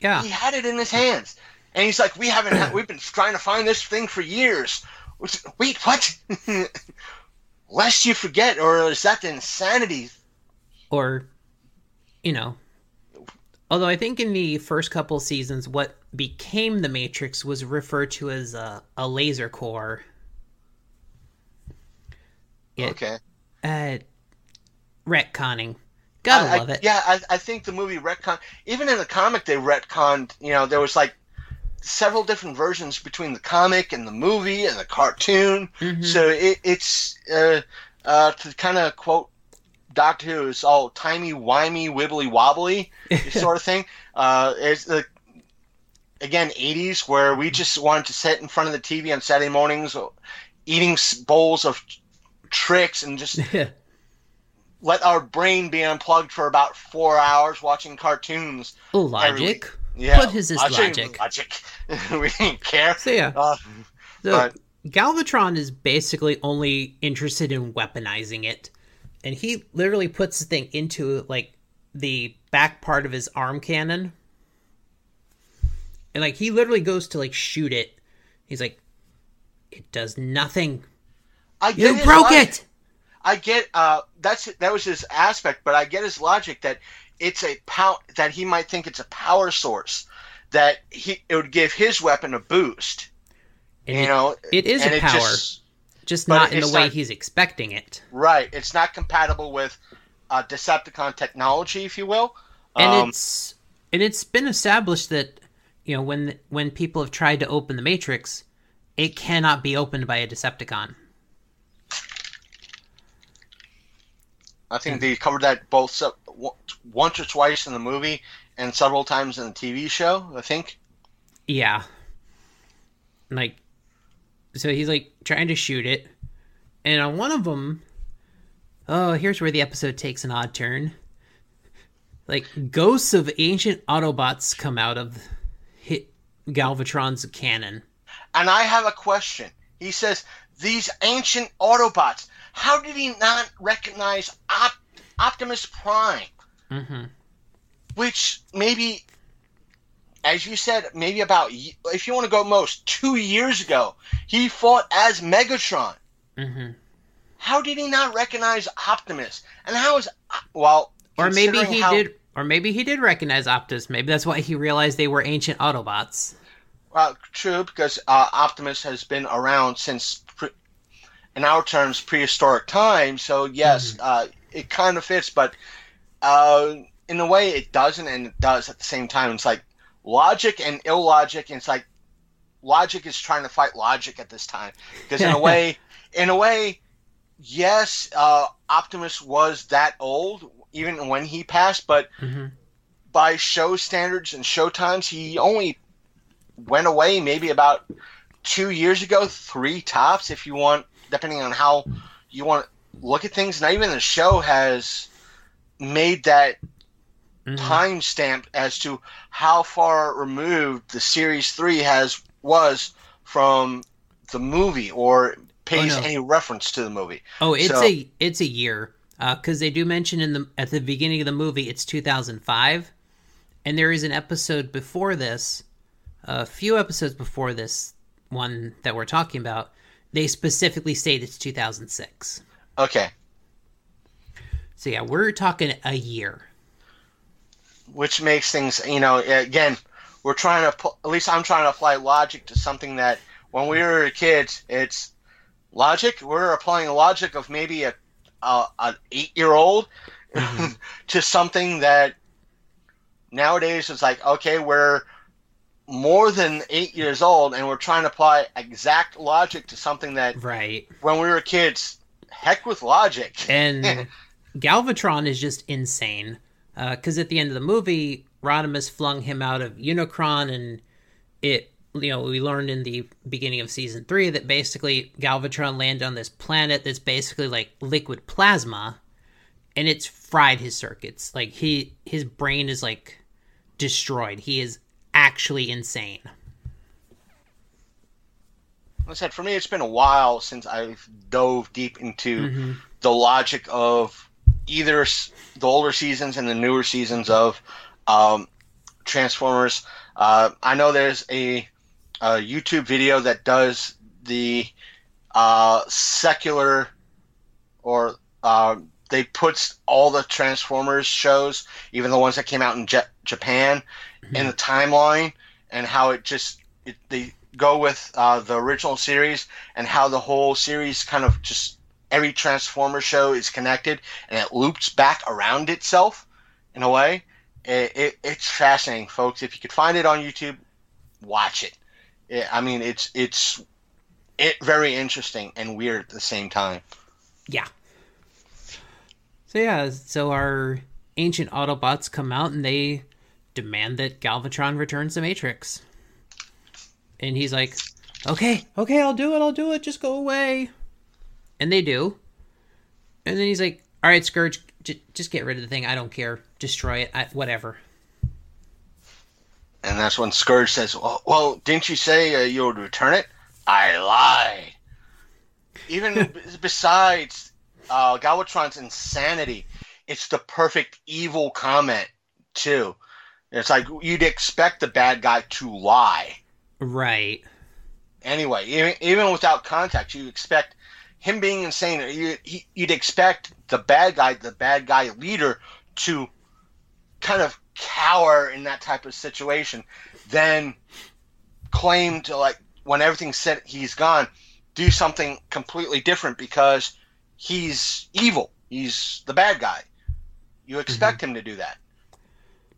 yeah. He had it in his hands, and he's like, "We haven't. Had, we've been trying to find this thing for years." Wait, what? Lest you forget, or is that the insanity or you know although i think in the first couple seasons what became the matrix was referred to as a, a laser core It- Okay. uh retconning gotta I- I- love it Yeah, I, I think the movie retcon. Even in the comic, they retconned. You know, there was like several different versions between the comic and the movie and the cartoon. Mhm. So it, it's uh, uh, to kind of quote Doctor Who, it's all timey wimey, wibbly wobbly sort of thing. Uh, it's the again 80s where we just wanted to sit in front of the TV on Saturday mornings, eating bowls of Trix and just let our brain be unplugged for about four hours watching cartoons. logic Yeah, what is this logic. Logic. we didn't care. so yeah. Uh, so but- galvatron is basically only interested in weaponizing it. And he literally puts the thing into like the back part of his arm cannon. And like he literally goes to like shoot it. He's like it does nothing. I you get his broke logic. it! I get uh, that's that was his aspect, but I get his logic that it's a pow that he might think it's a power source that he it would give his weapon a boost. And you it- know, it is a it power just- just not in the way not- he's expecting it right. It's not compatible with uh, Decepticon technology, if you will. and Um, it's and it's been established that you know when when people have tried to open the matrix it cannot be opened by a decepticon I think they covered that both se- once or twice in the movie and several times in the TV show. I think. yeah like so he's like trying to shoot it and on one of them oh here's where the episode takes an odd turn like ghosts of ancient autobots come out of hit Galvatron's cannon. And I have a question. He says, These ancient Autobots, how did he not recognize Op- Optimus Prime? hmm Which maybe, as you said, maybe about, if you want to go most, two years ago, he fought as Megatron. hmm How did he not recognize Optimus? And how is, well, Or maybe he how- did. Or maybe he did recognize Optimus. Maybe that's why he realized they were ancient Autobots. Well, true, because uh, Optimus has been around since, in our terms, prehistoric times. So yes, uh, it kind of fits, but uh, in a way, it doesn't, and it does at the same time. It's like logic and illogic, and it's like logic is trying to fight logic at this time. Because in a way, in a way, yes, uh, Optimus was that old even when he passed, but hmm by show standards and show times, he only went away maybe about two years ago, three tops, if you want, depending on how you want to look at things. Not even the show has made that Mhm. time stamp as to how far removed the series three has was from the movie or pays Oh, no. any reference to the movie. Oh, it's So- a it's a year because they do mention in the at the beginning of the movie it's 2005, and there is an episode before this, a few episodes before this one that we're talking about. They specifically state it's 2006. Okay, So yeah, we're talking a year. which makes things you know again we're trying to at least i'm trying to apply logic to something that when we were kids it's logic we're applying logic of maybe a, a an eight year old mm-hmm. to something that nowadays it's like okay we're more than eight years old and we're trying to apply exact logic to something that Right. when we were kids heck with logic And Galvatron is just insane. Uh, because at the end of the movie, Rodimus flung him out of Unicron, and it, you know, we learned in the beginning of season three that basically Galvatron landed on this planet that's basically like liquid plasma, and it's fried his circuits. Like he, his brain is like destroyed. He is actually insane. Like I said, for me, it's been a while since I've dove deep into the logic of either the older seasons and the newer seasons of um, Transformers. Uh, I know there's a, a YouTube video that does the uh, secular or uh, they put all the Transformers shows, even the ones that came out in Ja- Japan, in the timeline and how it just it, they go with uh, the original series and how the whole series kind of just every Transformer show is connected and it loops back around itself in a way. It, it, it's fascinating, folks. If you could find it on YouTube, watch it. it I mean, it's it's it very interesting and weird at the same time. Yeah. So yeah, so our ancient Autobots come out and they demand that Galvatron returns the Matrix. And he's like, "Okay, okay, I'll do it. I'll do it. Just go away." And they do. And then he's like, "All right, Scourge, j- just get rid of the thing. I don't care. Destroy it. I- whatever." And that's when Scourge says, "Well, well didn't you say uh, you would return it?" I lied. Even b- besides uh, Galvatron's insanity, it's the perfect evil comment too. It's like you'd expect the bad guy to lie Right. anyway. Even, even without context, you expect him being insane. You, he, you'd expect the bad guy, the bad guy leader, to kind of cower in that type of situation, then claim to like when everything's said he's gone, do something completely different because he's evil. He's the bad guy. You expect mm-hmm. him to do that.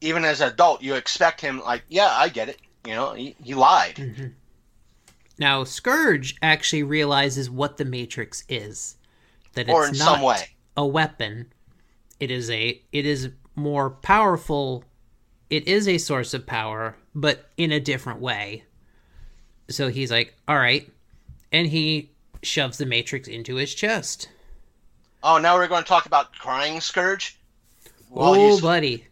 Even as an adult, you expect him like, yeah, I get it. You know, he, he lied. Mm-hmm. Now Scourge actually realizes what the Matrix is. That Or it's in not some way. a weapon. It is a it is more powerful. It is a source of power, but in a different way. So he's like, "All right," and he shoves the Matrix into his chest. Oh, now we're going to talk about crying Scourge. While oh, he's buddy!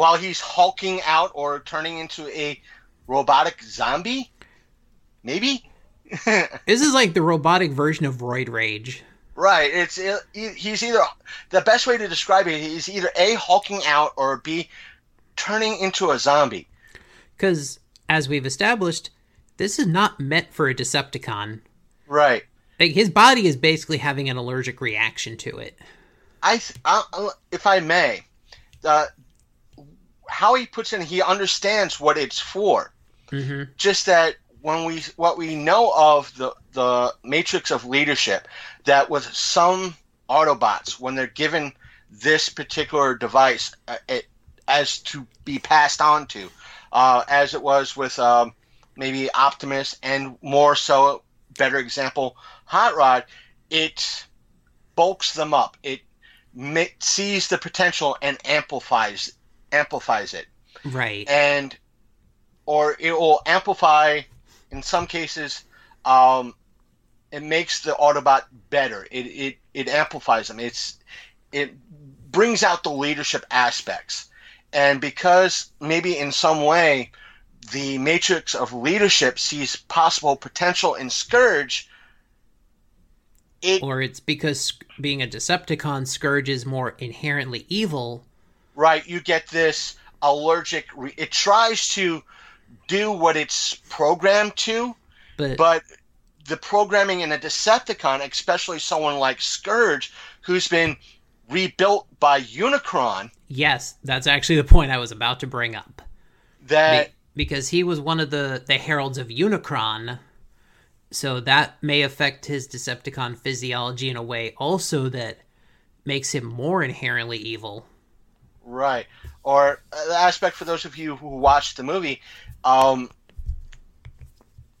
While he's hulking out or turning into a robotic zombie. Maybe. This is like the robotic version of Roid Rage. Right. It's it, he's either the best way to describe it is either a hulking out or b turning into a zombie. Because, as we've established, this is not meant for a Decepticon. Right. Like, his body is basically having an allergic reaction to it. I, I I- if I may, uh, how he puts in, he understands what it's for. Mm-hmm. Just that when we what we know of the the matrix of leadership, that with some Autobots, when they're given this particular device, uh, it, as to be passed on to, uh, as it was with um, maybe Optimus, and more so, better example, Hot Rod, it bulks them up. It sees the potential and amplifies amplifies it, Right. and or it will amplify. In some cases, um, it makes the Autobot better. It, it it amplifies them. It's it brings out the leadership aspects, and because maybe in some way the matrix of leadership sees possible potential in Scourge, it or it's because being a Decepticon, Scourge is more inherently evil. Right you get this allergic. Re- it tries to do what it's programmed to, But, but the programming in a Decepticon, especially someone like Scourge, who's been rebuilt by Unicron, yes, that's actually the point I was about to bring up. that Be- because he was one of the, the heralds of Unicron. So that may affect his Decepticon physiology in a way also that makes him more inherently evil. Right. Or uh, the aspect for those of you who watched the movie, um,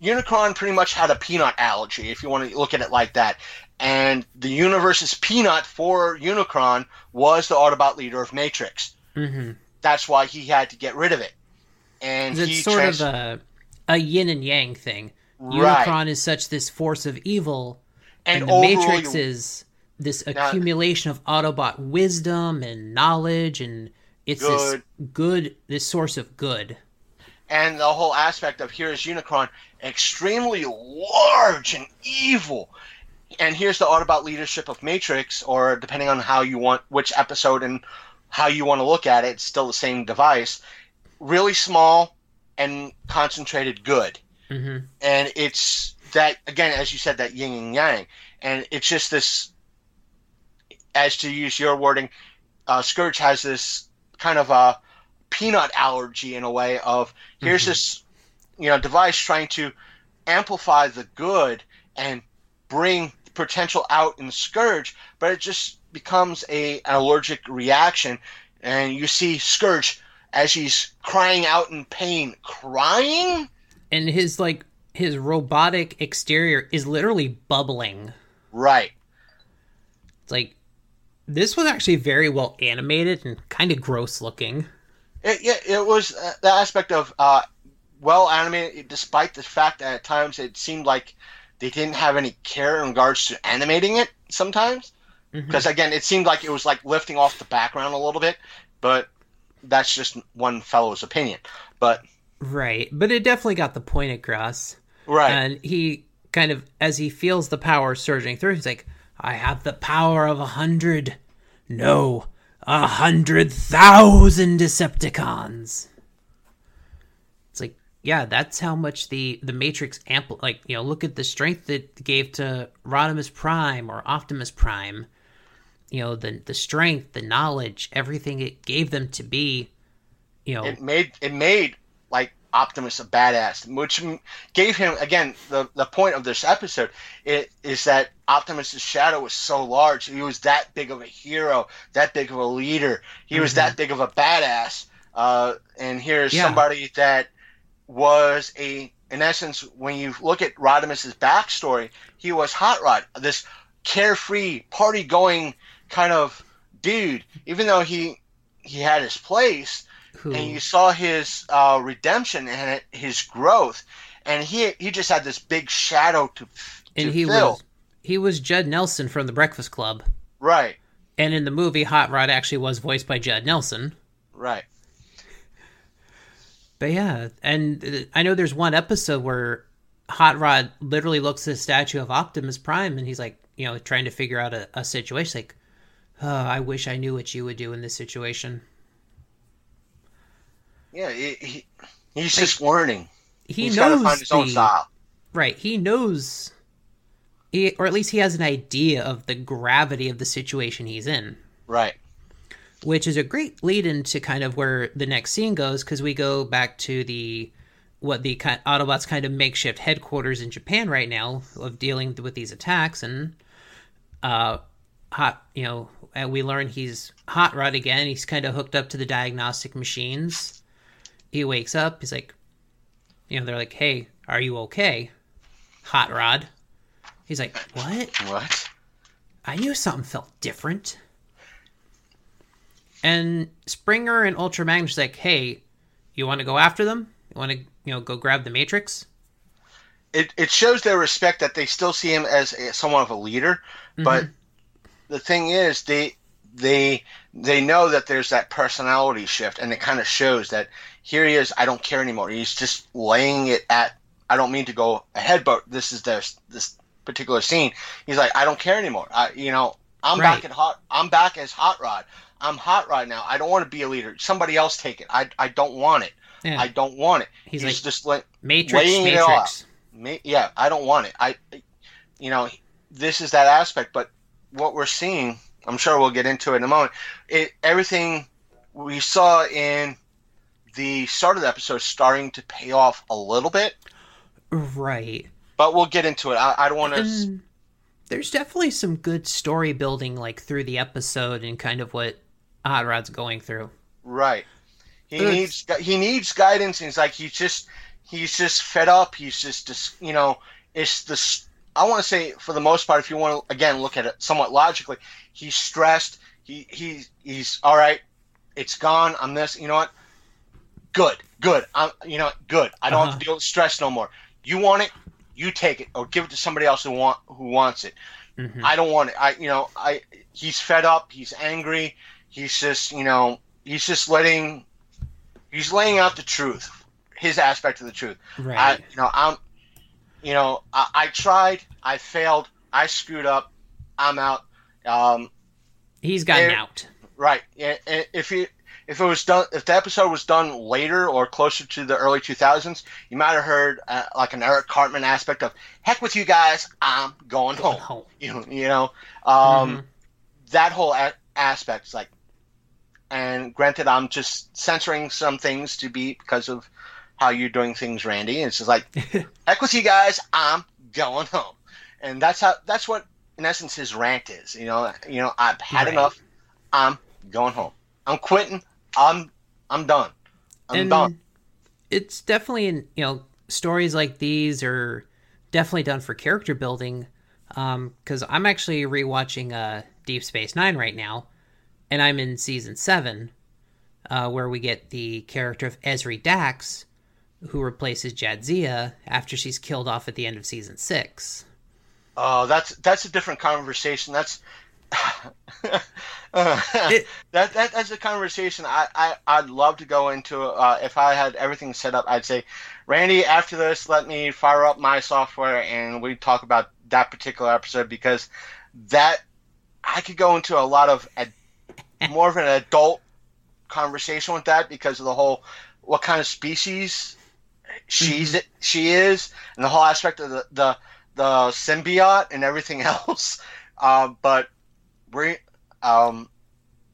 Unicron pretty much had a peanut allergy, if you want to look at it like that. And the universe's peanut for Unicron was the Autobot leader of Matrix. Mm-hmm. That's why he had to get rid of it. And It's he sort trans- of a, a yin and yang thing. Right. Unicron is such this force of evil, and, and, the Matrix is this accumulation of Autobot wisdom and knowledge, and it's Good. this good, this source of good. and the whole aspect of here is Unicron extremely large and evil. And here's the Autobot leadership of Matrix, or depending on how you want, which episode and how you want to look at it, it's still the same device. Really small and concentrated good. hmm And it's that, again, as you said, that yin and yang. And it's just this, as to use your wording, uh, Scourge has this kind of a peanut allergy in a way of here's this you know device trying to amplify the good and bring potential out in Scourge, but it just becomes a an allergic reaction, and you see Scourge as he's crying out in pain, crying. And his like his robotic exterior is literally bubbling. Right. It's like this was actually very well animated and kind of gross looking. It, yeah, it was uh, the aspect of uh, well animated, despite the fact that at times it seemed like they didn't have any care in regards to animating it. Sometimes, because again, it seemed like it was like lifting off the background a little bit, but that's just one fellow's opinion. But Right, but it definitely got the point across. right, And he kind of, as he feels the power surging through, he's like, I have the power of a hundred. No, a hundred thousand Decepticons. It's like, yeah, that's how much the, the Matrix ampl like, you know, look at the strength it gave to Rodimus Prime or Optimus Prime. You know, the the strength, the knowledge, everything it gave them to be, you know, it made it made Optimus a badass, which gave him again the the point of this episode. It is that Optimus's shadow was so large. He was that big of a hero, that big of a leader. He was that big of a badass. Uh, and here's Yeah. somebody that was a in essence when you look at Rodimus's backstory, he was Hot Rod, this carefree, party going kind of dude. Even though he he had his place, who, and you saw his uh, redemption and his growth, and he he just had this big shadow to, to and he fill. was he was Judd Nelson from the Breakfast Club. right, And in the movie, Hot Rod actually was voiced by Judd Nelson. right. But yeah, and uh, I know there's one episode where Hot Rod literally looks at the statue of Optimus Prime and he's like, you know, trying to figure out a, a situation. Like, oh, I wish I knew what you would do in this situation. Yeah, he, he he's just learning. He He's knows to find his own style. Right. He knows, he, or at least he has an idea of the gravity of the situation he's in, Right. which is a great lead into kind of where the next scene goes because we go back to the what the Autobots kind of makeshift headquarters in Japan right now of dealing with these attacks and uh hot you know and we learn he's hot rod again he's kind of hooked up to the diagnostic machines he wakes up he's like you know they're like hey are you okay hot rod he's like what What? I knew something felt different. And Springer and Ultra Magnus like, hey, you want to go after them? You want to, you know, go grab the Matrix? It it shows their respect that they still see him as a, somewhat of a leader, but mm-hmm. the thing is they they they know that there's that personality shift, and it kind of shows that here he is. I don't care anymore. He's just laying it at. I don't mean to go ahead, but this is this this particular scene. He's like, I don't care anymore. I you know I'm Right. back at hot. I'm back as Hot Rod. I'm Hot Rod now. I don't want to be a leader. Somebody else take it. I I don't want it. Yeah. I don't want it. He's He's, like, just like Matrix, laying it all Matrix. Ma- yeah, I don't want it. I, you know, this is that aspect. But what we're seeing, I'm sure we'll get into it in a moment. It everything we saw in the start of the episode starting to pay off a little bit, Right. but we'll get into it. I, I don't want to. There's definitely some good story building, like through the episode and kind of what Hot Rod's going through. Right. He It's- needs he needs guidance. And he's like he's just he's just fed up. He's just you know it's this. I want to say for the most part, if you want to again look at it somewhat logically, he's stressed. He he he's all right. It's gone. I'm this. You know what? Good. Good. I'm you know good. I don't have Uh-huh. to deal with stress no more. You want it? You take it or give it to somebody else who want who wants it. Mhm. I don't want it. I you know I he's fed up. He's angry. He's just you know he's just letting he's laying out the truth, his aspect of the truth. Right. I you know I'm you know I, I tried. I failed. I screwed up. I'm out. Um, He's gotten there- out. right. If you if it was done if the episode was done later or closer to the early 2000s, you might have heard uh, like an Eric Cartman aspect of heck with you guys. I'm going home. home. You you know. Um, Mhm. that whole a- aspect is like and granted i'm just censoring some things to be because of how you're doing things randy. It's just like heck with you guys. I'm going home. And that's how that's what in essence his rant is. You know you know i've had Right. enough. I'm going home. I'm quitting. I'm i'm done. I'm done. it's definitely in you know stories like these are definitely done for character building Um, because i'm actually rewatching uh deep space nine right now and i'm in season seven uh, where we get the character of Ezri Dax who replaces jadzia after she's killed off at the end of season six Oh, that's that's a different conversation. That's Uh, It- that, that that's a conversation I, I I'd love to go into. Uh, if I had everything set up, I'd say, Randy, after this, let me fire up my software and we talk about that particular episode because that I could go into a lot of ad, more of an adult conversation with that because of the whole what kind of species she's she is and the whole aspect of the the, the symbiote and everything else. Uh, but we um,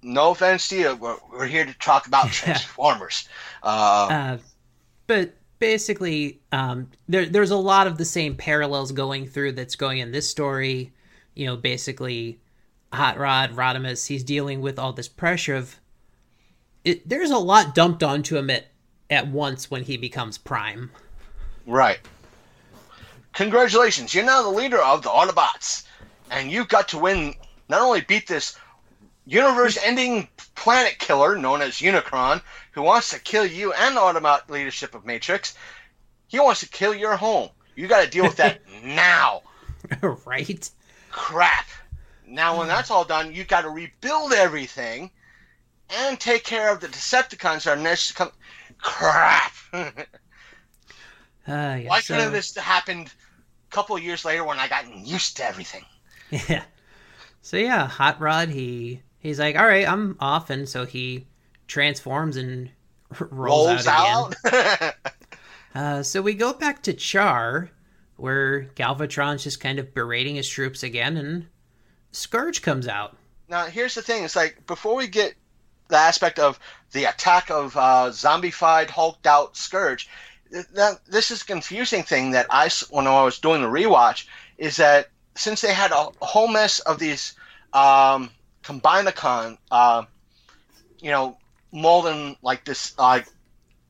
no offense to you, we're, we're here to talk about Transformers. Uh, Uh, but basically, um, there, there's a lot of the same parallels going through that's going in this story. You know, basically, Hot Rod, Rodimus, he's dealing with all this pressure of. It, there's a lot dumped onto him at, at once when he becomes Prime. Right. Congratulations, you're now the leader of the Autobots, and you've got to win. Not only beat this universe-ending planet killer known as Unicron, who wants to kill you and the Autobot leadership of Matrix. He wants to kill your home. You got to deal with that now. right? Crap. Now, when that's all done, you've got to rebuild everything and take care of the Decepticons that are necessary. Crap. Uh, yeah, Why so, couldn't this happened a couple years later when I gotten used to everything? Yeah. So yeah, Hot Rod, he he's like, all right, I'm off, and so he transforms and rolls, Rolls out, out. Uh, so we go back to Char, where Galvatron's just kind of berating his troops again, and Scourge comes out. now here's the thing: it's like before we get the aspect of the attack of uh, zombified, hulked out Scourge. That this is a confusing thing that I, when I was doing the rewatch is that since they had a whole mess of these um, Combinacon, uh, you know, molding like this uh,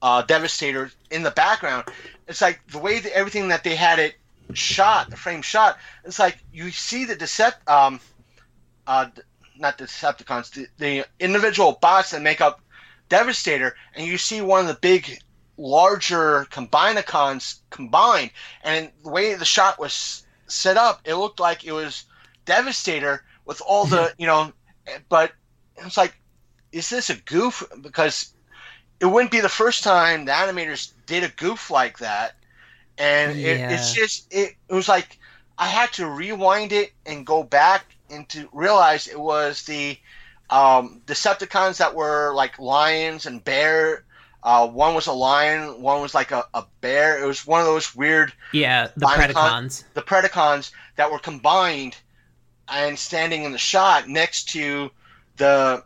uh, Devastator in the background, it's like the way that everything that they had it shot, the frame shot, it's like you see the Decept, um, uh, not the Decepticons, the, the individual bots that make up Devastator, and you see one of the big, larger Combinacons combined, and the way the shot was set up, it looked like it was Devastator with all the, you know, but it's like, is this a goof? Because it wouldn't be the first time the animators did a goof like that, and it, it's just it, it was like I had to rewind it and go back and to realize it was the um, Decepticons that were like lions and bear. Uh, one was a lion, one was like a, a bear. It was one of those weird Yeah, the Predacons. the Predacons that were combined and standing in the shot next to the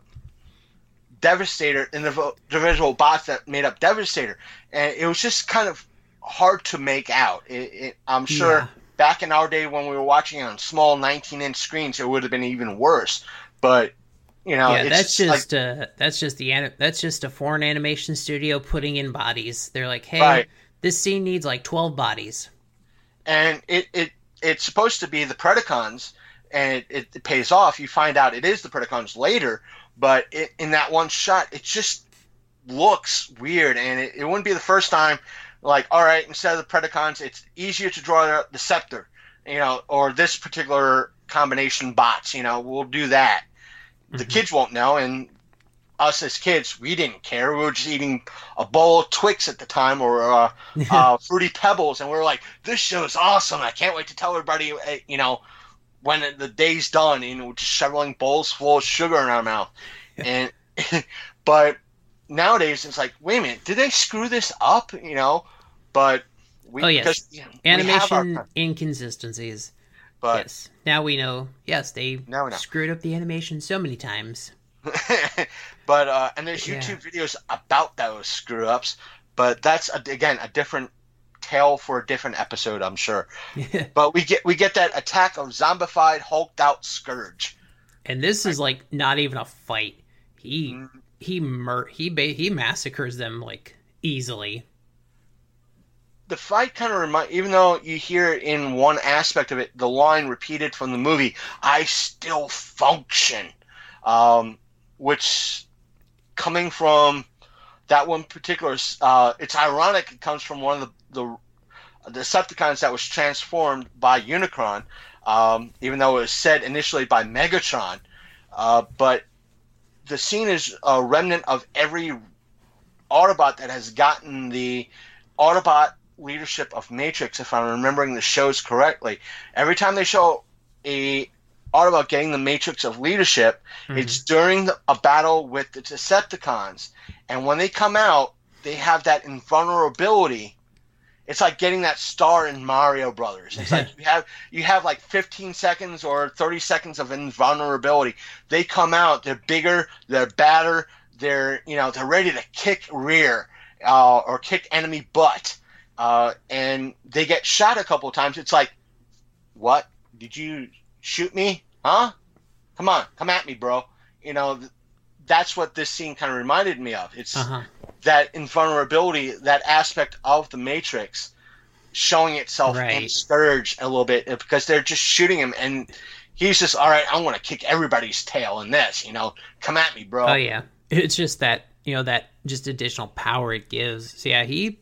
Devastator and the individual bots that made up Devastator, and it was just kind of hard to make out. It, it, I'm sure Yeah. Back in our day when we were watching it on small 19-inch screens, it would have been even worse. But you know, yeah, it's that's like- just uh, that's just the that's just a foreign animation studio putting in bodies. They're like, hey, Right. this scene needs like twelve bodies. and it, it it's supposed to be the Predacons, and it, it pays off. You find out it is the Predacons later, but it, in that one shot, it just looks weird, and it, it wouldn't be the first time. Like, all right, instead of the Predacons, it's easier to draw the, Scepter, you know, or this particular combination bots. You know, we'll do that. The kids won't know, and us as kids, we didn't care. We were just eating a bowl of Twix at the time, or uh, uh, Fruity Pebbles, and we were like, "This show is awesome! I can't wait to tell everybody." uh, You know, when the day's done, you know, just shoveling bowls full of sugar in our mouth, and but nowadays it's like, wait a minute, did they screw this up? You know, but we, Oh, yes. because, you know, Animation our- inconsistencies. but yes. Now we know. Yes, they Now screwed up the animation so many times. but uh, and there's Yeah. YouTube videos about those screw ups, but that's a, again a different tale for a different episode, I'm sure. but we get we get that attack of zombified, hulked out scourge. and this is like not even a fight. He Mm-hmm. He mur- he ba- he massacres them like easily. The fight kind of remind, even though you hear it in one aspect of it, the line repeated from the movie, "I still function," um, which coming from that one particular, uh, it's ironic. It comes from one of the the Decepticons that was transformed by Unicron, um, even though it was said initially by Megatron. Uh, but the scene is a remnant of every Autobot that has gotten the Autobot leadership of Matrix, if I'm remembering the shows correctly. Every time they show a Autobot getting the Matrix of leadership, mm-hmm. it's during the, a battle with the Decepticons, and when they come out, they have that invulnerability. It's like getting that star in Mario Brothers. It's like you have you have like 15 seconds or 30 seconds of invulnerability. They come out, they're bigger, they're badder, they're you know they're ready to kick rear uh, or kick enemy butt, uh, and they get shot a couple of times. It's like, what? Did you shoot me? Huh? Come on, come at me, bro. You know, that's what this scene kind of reminded me of. It's Uh huh. that invulnerability, that aspect of the Matrix showing itself in Right. Scourge a little bit because they're just shooting him and he's just, all right, I'm going to kick everybody's tail in this, you know, come at me, bro. Oh yeah, it's just that you know that just additional power it gives. So yeah, he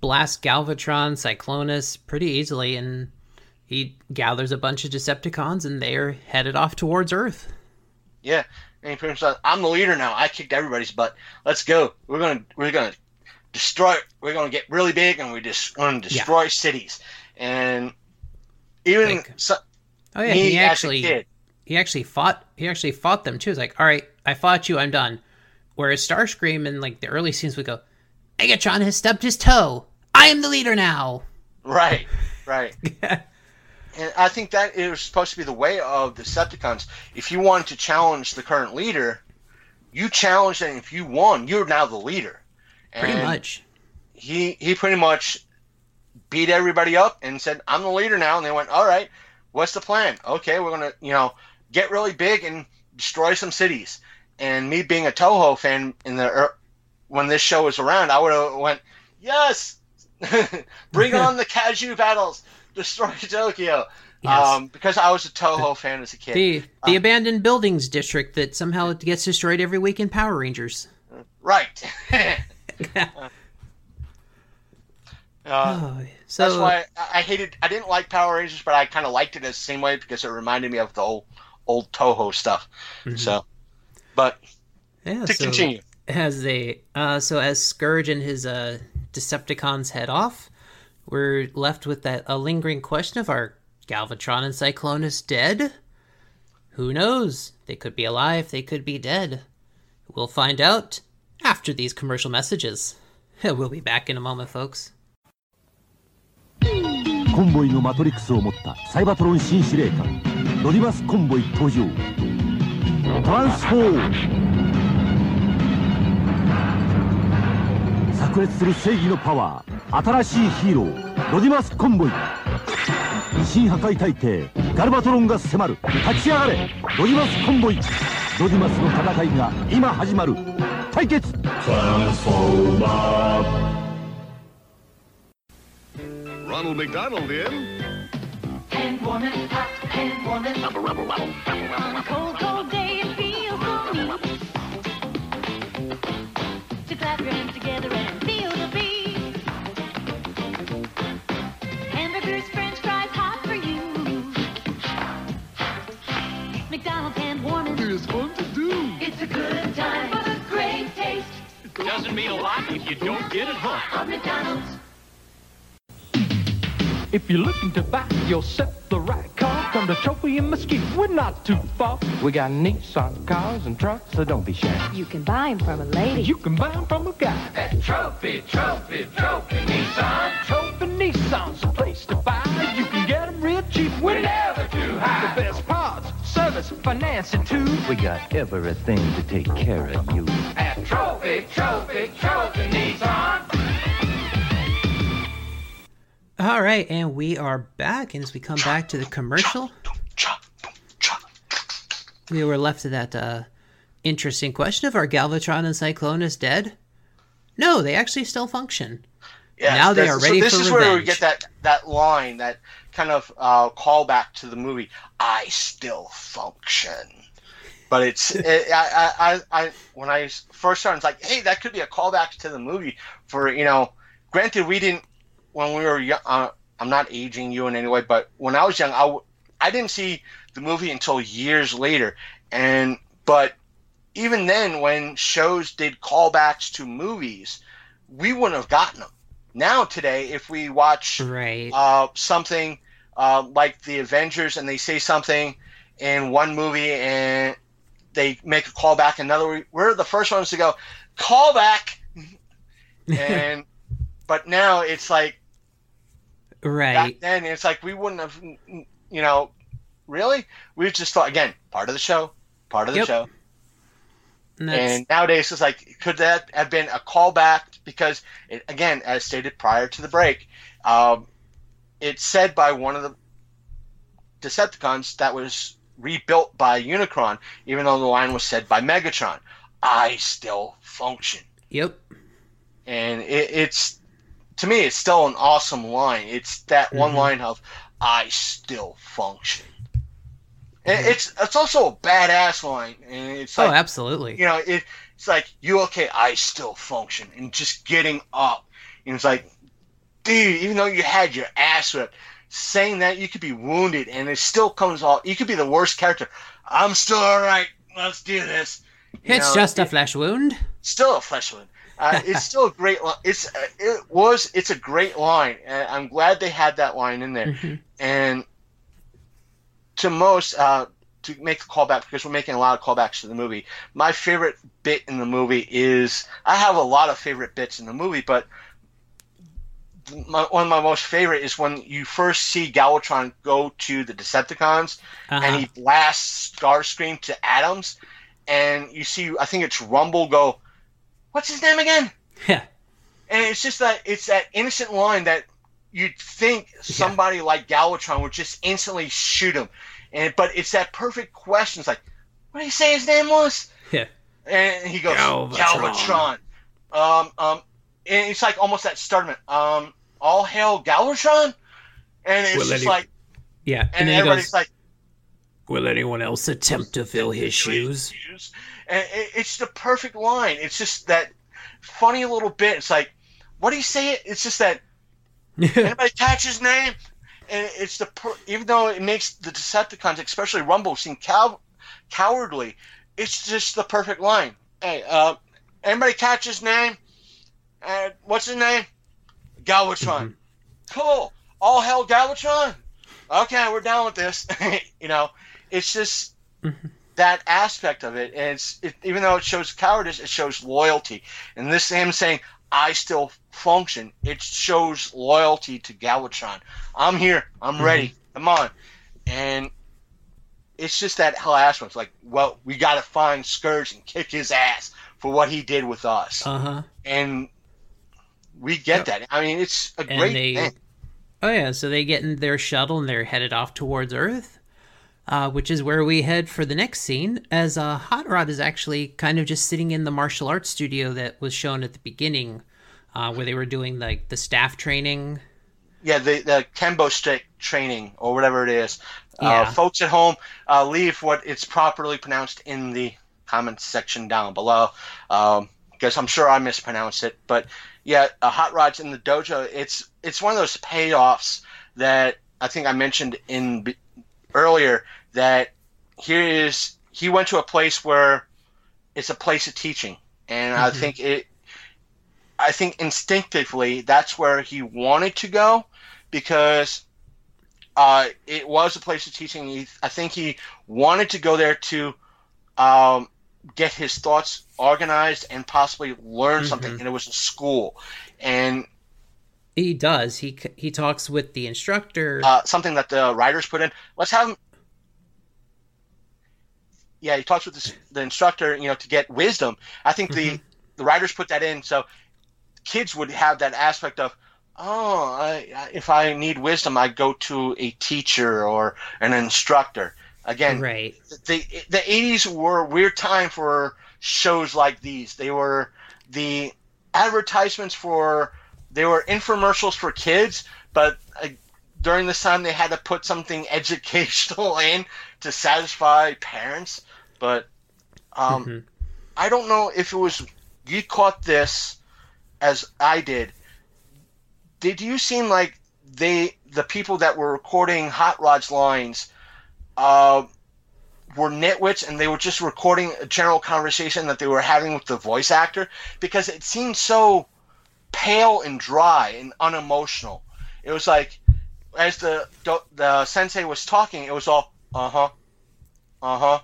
blasts Galvatron, Cyclonus pretty easily, and he gathers a bunch of Decepticons, and they're headed off towards Earth. Yeah. And he pretty much said, I'm the leader now. I kicked everybody's butt. Let's go. We're gonna we're gonna destroy. We're gonna get really big, and we're just gonna destroy cities. And even Like- so, Oh yeah, he actually he actually fought he actually fought them too. It's like, all right, I fought you, I'm done. Whereas Starscream in like the early scenes would go, Megatron has stubbed his toe. I am the leader now. Right, right. and I think that is supposed to be the way of the Decepticons. If you wanted to challenge the current leader, you challenged, and if you won, you're now the leader. Pretty much. He he pretty much beat everybody up and said, "I'm the leader now." And they went, "All right, what's the plan? Okay, we're gonna you know get really big and destroy some cities." And me being a Toho fan in the er, when this show was around, I would have went, "Yes, bring on the Kaiju battles, destroy Tokyo." Yes. Um, because I was a Toho fan as a kid. The the abandoned buildings district that somehow gets destroyed every week in Power Rangers. right. uh, Oh, so That's why I I hated. I didn't like Power Rangers, but I kind of liked it the same way because it reminded me of the old old Toho stuff. So, but yeah, to so continue, as they uh, so as Scourge and his uh, Decepticons head off, we're left with that a lingering question of are Galvatron and Cyclonus dead? Who knows? They could be alive. They could be dead. We'll find out after these commercial messages. We'll be back in a moment, folks. コンボイのマトリックスを持ったサイバトロン新司令官ロディマス・コンボイ登場トランスフォーム 炸裂する正義のパワー新しいヒーローロディマス・コンボイ。維新破壊大帝ガルバトロンが迫る。立ち上がれロディマス・コンボイ。ロディマスの戦いが今始まる。対決 good time for the great taste Doesn't mean a lot if you don't get it hooked. of McDonald's. If you're looking to buy yourself the right car, come to Trophy and Mesquite. We're not too far. We got Nissan cars and trucks, so don't be shy. You can buy 'em from a lady. You can buy 'em from a guy. At Trophy, Trophy, Trophy Nissan. Trophy Nissan's the place to buy. You can get 'em real cheap. We're never too high. The best parts, service, financing too. We got everything to take care of you. At Trophy, Trophy, Trophy Nissan. All right, and we are back. And as we come back to the commercial, we were left to that uh, interesting question of are Galvatron and Cyclonus dead? No, they actually still function. yeah, now they are ready so this for is where we get that that line, that kind of uh, callback to the movie. I still function. But it's it, I, I I when I first started, it's like, hey, that could be a callback to the movie. For you know, granted, we didn't when we were young. Uh, I'm not aging you in any way, but when I was young, I I didn't see the movie until years later. And but even then, when shows did callbacks to movies, we wouldn't have gotten them. Now today, if we watch Right. uh, something uh, like the Avengers and they say something in one movie and they make a callback another, we're the first ones to go callback. and but now it's like right. back then it's like we wouldn't have you know really we just thought again part of the show part of the Yep. show And and nowadays it's like could that have been a callback because it, again as stated prior to the break um, it's said by one of the decepticons that was rebuilt by unicron even though the line was said by megatron. I still function. Yep. and it, it's to me it's still an awesome line. It's that one Mhm. line of i still function. And it's it's also a badass line and it's oh, absolutely. you know it, it's like you okay? I still function. And just getting up. And it's like dude even though you had your ass whipped saying that you could be wounded and it still comes off you could be the worst character i'm still all right let's do this You It's know, just a flesh wound. still a flesh wound. Uh, it's still a great line. It's uh, it was it's a great line, and I'm glad they had that line in there. Mm-hmm. And to most, uh, to make a callback because we're making a lot of callbacks to the movie. My favorite bit in the movie is I have a lot of favorite bits in the movie, but my, one of my most favorite is when you first see Galvatron go to the Decepticons Uh-huh. and he blasts Starscream to atoms, and you see I think it's Rumble go, what's his name again? Yeah. And it's just that it's that innocent line that you'd think somebody like Galvatron would just instantly shoot him, and but it's that perfect question. It's like, what did he say his name was? Yeah. And he goes, Galvatron. Galvatron. Um, um, and it's like almost that startlement. Um, all hail Galvatron, and it's Will just any- like, Yeah. and, And, everybody's goes, like, Will anyone else attempt to fill his shoes? and it, it's the perfect line. It's just that funny little bit. It's like, what do you say? It's just that anybody catch his name, and it's the per- even though it makes the Decepticons, especially Rumble, seem cow- cowardly. It's just the perfect line. Hey, uh, anybody catch his name? Uh, what's his name? Galvatron. Cool. All hell Galvatron. Okay, we're down with this. you know, it's just that aspect of it, and it's it, even though it shows cowardice, it shows loyalty. And this him saying, "I still function," it shows loyalty to Galvatron. I'm here. I'm ready. Come on. And it's just that whole aspect. It's like, well, we got to find Scourge and kick his ass for what he did with us, Uh huh. and we get that. I mean, it's a And great they- thing. Oh yeah, so they get in their shuttle and they're headed off towards Earth, uh, which is where we head for the next scene. As uh, Hot Rod is actually kind of just sitting in the martial arts studio that was shown at the beginning, uh, where they were doing like the staff training. Yeah, the the Kembo stick training or whatever it is. Yeah. Uh, folks at home, uh, leave what it's properly pronounced in the comments section down below, because I'm sure I mispronounced it. But yeah, uh, Hot Rod's in the dojo. It's it's one of those payoffs that I think I mentioned in b- earlier. That here is he went to a place where it's a place of teaching, and I Mhm. think it I think instinctively that's where he wanted to go because uh, it was a place of teaching. He, I think he wanted to go there to um, get his thoughts organized and possibly learn something. And it was a school, and He does. He he talks with the instructor. uh, something that the writers put in. Let's have him. Yeah, he talks with the, the instructor, you know, to get wisdom. I think the the writers put that in so kids would have that aspect of, oh, I, I- if I need wisdom, I go to a teacher or an instructor. Again, right. the the 80s were a weird time for shows like these. They were the advertisements for they were infomercials for kids, but uh, during this time they had to put something educational in to satisfy parents. But um, I don't know if it was you caught this as I did. Did you seem like they the people that were recording Hot Rod's lines uh, were nitwits and they were just recording a general conversation that they were having with the voice actor because it seemed so pale and dry and unemotional. It was like as the the sensei was talking, it was all uh huh, uh huh.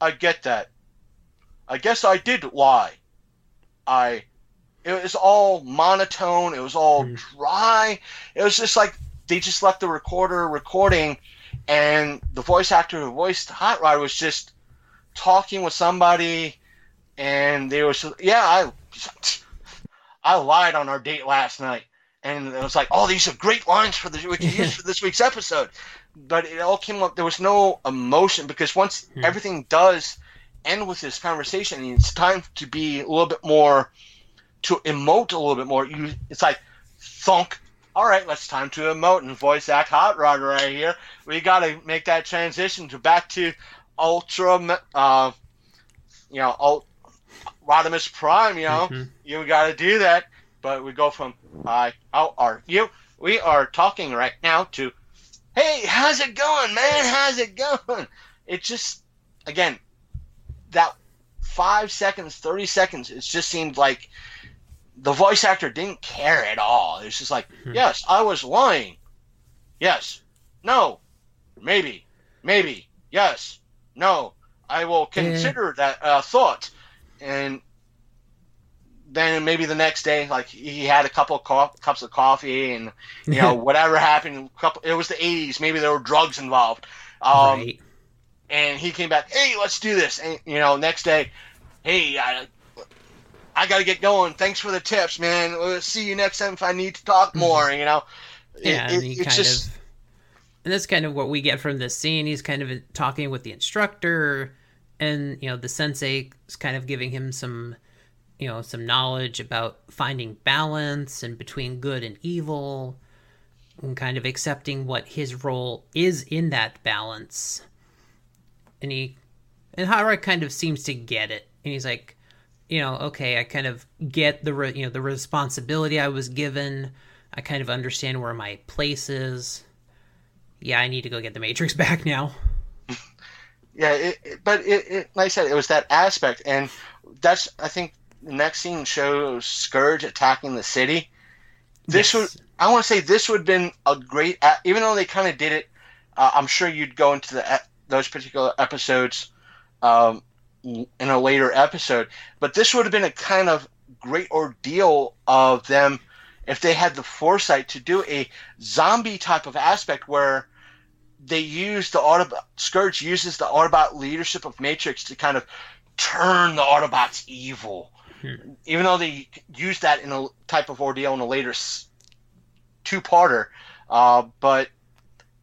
I get that. I guess I did lie. I. It was all monotone. It was all dry. It was just like they just left the recorder recording, and the voice actor who voiced Hot Rod was just talking with somebody, and they were so, yeah I I lied on our date last night, and it was like oh these are great lines for the we can use for this week's episode, but it all came up there was no emotion because once hmm. everything does end with this conversation, and it's time to be a little bit more to emote a little bit more. You it's like thunk. All right, let's time to emote and voice act Hot Rod right here. We got to make that transition to back to Ultra, uh, you know, Ult- Rodimus Prime. You know, you got to do that. But we go from Hi, how are you? We are talking right now to Hey, how's it going, man? How's it going? It just again that five seconds, thirty seconds, it just seemed like the voice actor didn't care at all. It was just like, yes, I was lying. Yes, no, maybe, maybe, yes, no. I will consider that uh, thought, and then maybe the next day, like he had a couple of co- cups of coffee, and you know whatever happened. Couple, it was the '80s. Maybe there were drugs involved. Um, right. and he came back. Hey, let's do this. And you know, next day, hey, I, I got to get going. Thanks for the tips, man. We'll see you next time if I need to talk mm-hmm. more. You know, It- Yeah, it- and he it's kind just of. And that's kind of what we get from this scene. He's kind of talking with the instructor, and you know the sensei is kind of giving him some, you know, some knowledge about finding balance and between good and evil, and kind of accepting what his role is in that balance. And he, and Hot Rod kind of seems to get it, and he's like, you know, okay, I kind of get the re- you know the responsibility I was given. I kind of understand where my place is. Yeah, I need to go get the Matrix back now. yeah. It, it, but it, like I said, it was that aspect, and that's I think the next scene shows Scourge attacking the city. This would I want to say this would have been a great, even though they kind of did it. Uh, I'm sure you'd go into the those particular episodes um, in a later episode, but this would have been a kind of great ordeal of them if they had the foresight to do a zombie type of aspect where they use the Autobot Scourge uses the Autobot leadership of Matrix to kind of turn the Autobots evil. Even though they use that in a type of ordeal in a later two-parter, uh, but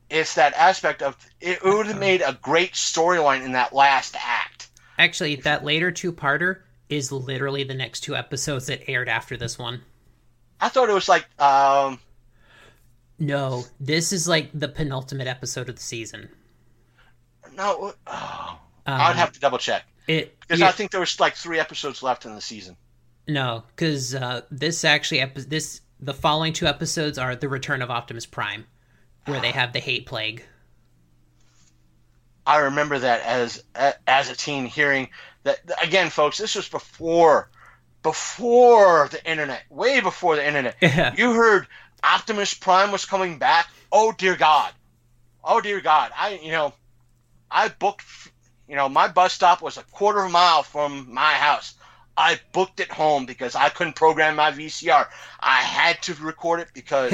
it's that aspect of it would have made a great storyline in that last act. Actually, that later two-parter is literally the next two episodes that aired after this one. I thought it was like um, No, this is like the penultimate episode of the season. no, oh, Um, I'd have to double check It because yeah, I think there was like three episodes left in the season. no, because uh, this actually this the following two episodes are the Return of Optimus Prime, where they have the hate plague. I remember that as as a teen hearing that again, folks. This was before before the internet, way before the internet. Yeah. You heard Optimus Prime was coming back. Oh dear God, oh dear God. I you know, I booked. You know, my bus stop was a quarter of a mile from my house. I booked it home because I couldn't program my VCR. I had to record it because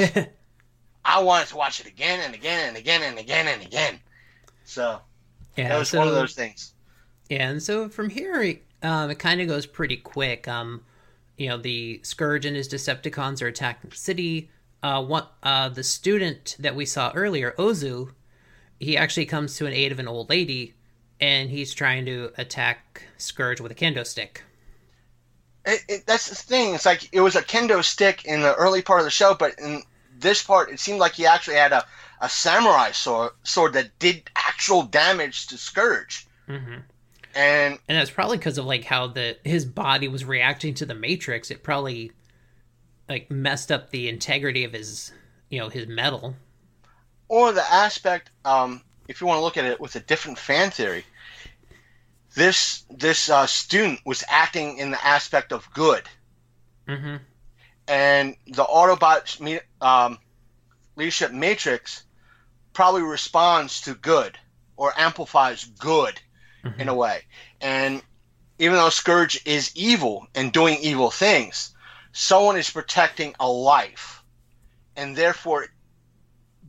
I wanted to watch it again and again and again and again and again. So Yeah, that was one of those things. Yeah, and so from here, um, it kind of goes pretty quick. Um, you know, the Scourge and his Decepticons are attacking the city. Uh, one, uh, the student that we saw earlier, Ozu, he actually comes to an aid of an old lady, and he's trying to attack Scourge with a kendo stick. It, it, that's the thing. It's like it was a kendo stick in the early part of the show, but in this part, it seemed like he actually had a, a samurai sword, sword that did actual damage to Scourge. Mm-hmm. And And that's probably because of like how the his body was reacting to the Matrix. It probably like messed up the integrity of his, you know, his metal. or the aspect, um, if you want to look at it with a different fan theory, this this uh, student was acting in the aspect of good, Mm-hmm. and the Autobot um, leadership matrix probably responds to good or amplifies good in a way. And even though Scourge is evil and doing evil things, someone is protecting a life, and therefore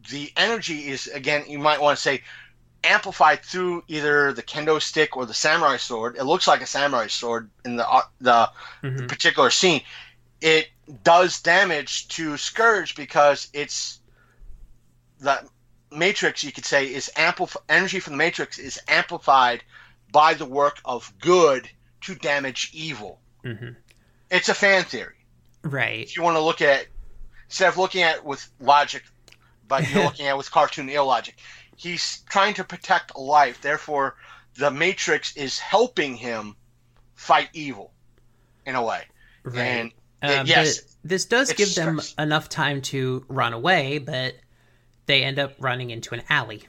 the energy is again you might want to say amplified through either the kendo stick or the samurai sword. It looks like a samurai sword in the uh, the Mhm. particular scene. It does damage to Scourge because it's the Matrix. You could say is amplif- energy from the Matrix is amplified by the work of good to damage evil. Mm-hmm. It's a fan theory. Right. If you want to look at instead of looking at it with logic, but you're looking at it with cartoon illogic. He's trying to protect life, therefore the Matrix is helping him fight evil in a way. Right. And Uh, yes, this does give them enough time to run away, but they end up running into an alley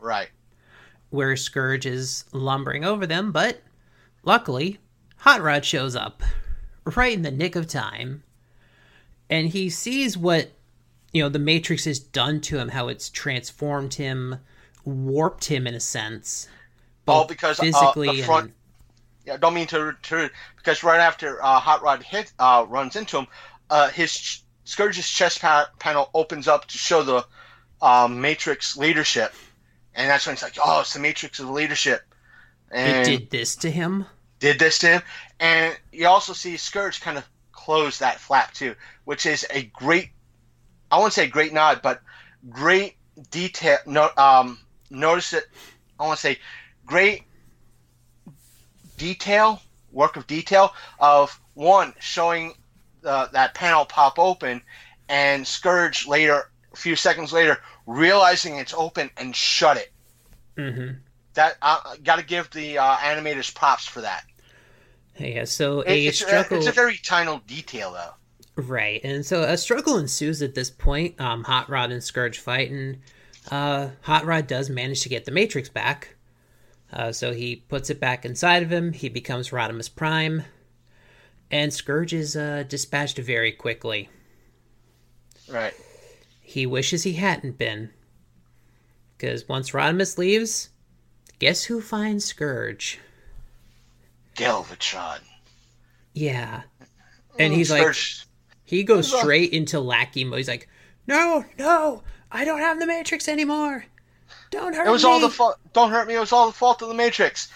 right. where Scourge is lumbering over them. But luckily, Hot Rod shows up right in the nick of time, and he sees what you know the Matrix has done to him, how it's transformed him, warped him in a sense. All because physically uh, the front. and Yeah, don't mean to, to because right after uh, Hot Rod hit uh, runs into him, uh, his ch- Scourge's chest pa- panel opens up to show the um, Matrix leadership, and that's when it's like, oh, it's the Matrix of leadership, and did this to him. did this to him. And you also see Scourge kind of close that flap too, which is a great, I won't say great nod, but great detail. No, um, notice it. I want to say great detail, work of detail of one showing uh, that panel pop open, and Scourge later, a few seconds later, realizing it's open and shut it. Mm-hmm. That I got to give the uh, animators props for that. Yeah, so It- a it's, a, struggle. it's a very tiny detail, though. Right, and so a struggle ensues at this point. Um, Hot Rod and Scourge fight, and uh, Hot Rod does manage to get the Matrix back. Uh, so he puts it back inside of him. He becomes Rodimus Prime, and Scourge is uh, dispatched very quickly. Right. He wishes he hadn't been, because once Rodimus leaves, guess who finds Scourge? Galvatron. Yeah, and he's like, he goes straight into lackey mode. He's like, "No, no, I don't have the Matrix anymore. Don't hurt me. It was me." all the fault. Don't hurt me. It was all the fault of the Matrix.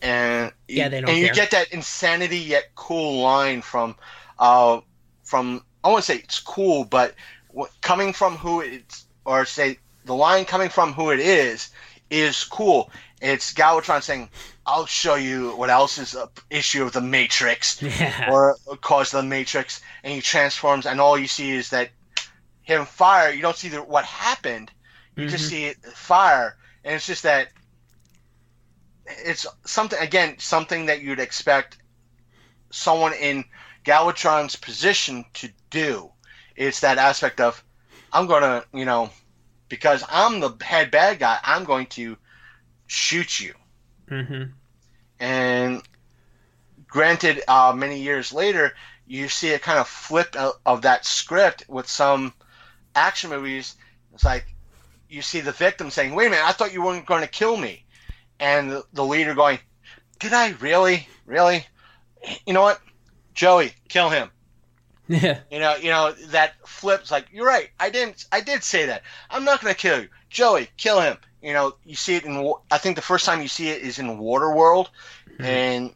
And Yeah, they don't and you get that insanity yet cool line from, uh, from I won't say it's cool, but what, coming from who it's or say the line coming from who it is is cool. It's Galvatron saying, "I'll show you what else is a issue of the Matrix." Yeah. or cause of the Matrix, and he transforms, and all you see is that him fire. You don't see the, what happened. You just Mhm. see it fire, and it's just that it's something again, something that you'd expect someone in Galvatron's position to do. It's that aspect of I'm gonna, you know, because I'm the head bad guy, I'm going to shoot you. Mm-hmm. And granted, uh, many years later, you see a kind of flip of, of that script with some action movies. It's like you see the victim saying, "Wait a minute, I thought you weren't going to kill me," and the leader going, "Did I really? Really? You know what, Joey, kill him." Yeah. You know, you know that flips like you're right. I didn't. I did say that. I'm not going to kill you, Joey. Kill him. You know, you see it in. I think the first time you see it is in Waterworld, and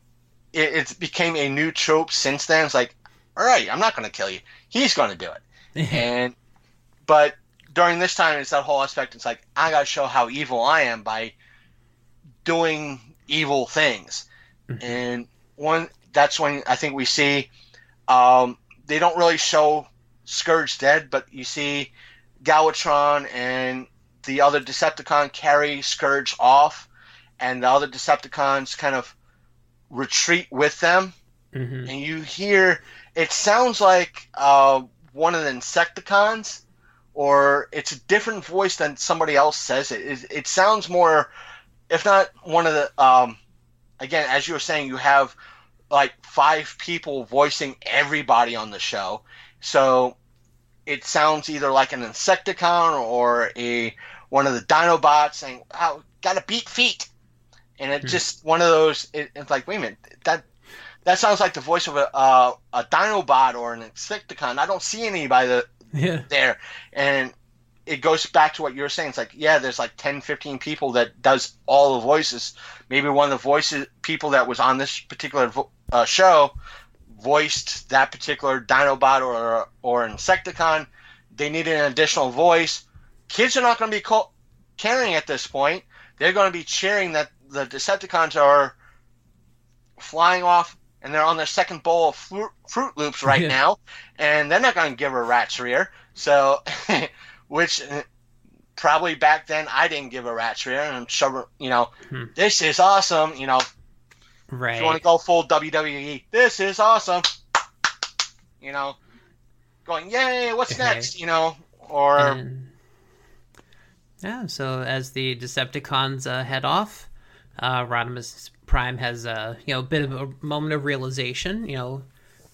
it, it became a new trope since then. It's like, all right, I'm not going to kill you. He's going to do it. and but during this time, it's that whole aspect. It's like I got to show how evil I am by doing evil things, and one that's when I think we see. Um, they don't really show Scourge dead, but you see Galvatron and the other Decepticon carry Scourge off, and the other Decepticons kind of retreat with them, Mm-hmm. and you hear it sounds like uh, one of the Insecticons, or it's a different voice than somebody else says it. It, it sounds more, if not one of the. Um, again, as you were saying, you have like five people voicing everybody on the show, so it sounds either like an Insecticon or a one of the Dinobots saying, "Wow, got to beat feet," and it's just one of those. It, it's like, wait a minute, that that sounds like the voice of a uh, a Dinobot or an Insecticon. I don't see anybody that, Yeah. there, and it goes back to what you were saying. It's like, yeah, there's like 10, 15 people that does all the voices. Maybe one of the voices people that was on this particular vo- uh, show voiced that particular Dinobot or or Insecticon. They needed an additional voice. Kids are not going to be co- caring at this point. They're going to be cheering that the Decepticons are flying off and they're on their second bowl of Fruit, fruit Loops right Yeah. now, and they're not going to give a rat's rear. So, which uh, probably back then I didn't give a rat's rear, and I'm sure you know Hmm. this is awesome. You know, Right. if you want to go full WWE, this is awesome. You know, going yay, what's Okay. next? You know, or And- yeah, so as the Decepticons uh, head off, uh, Rodimus Prime has a you know a bit of a moment of realization, you know,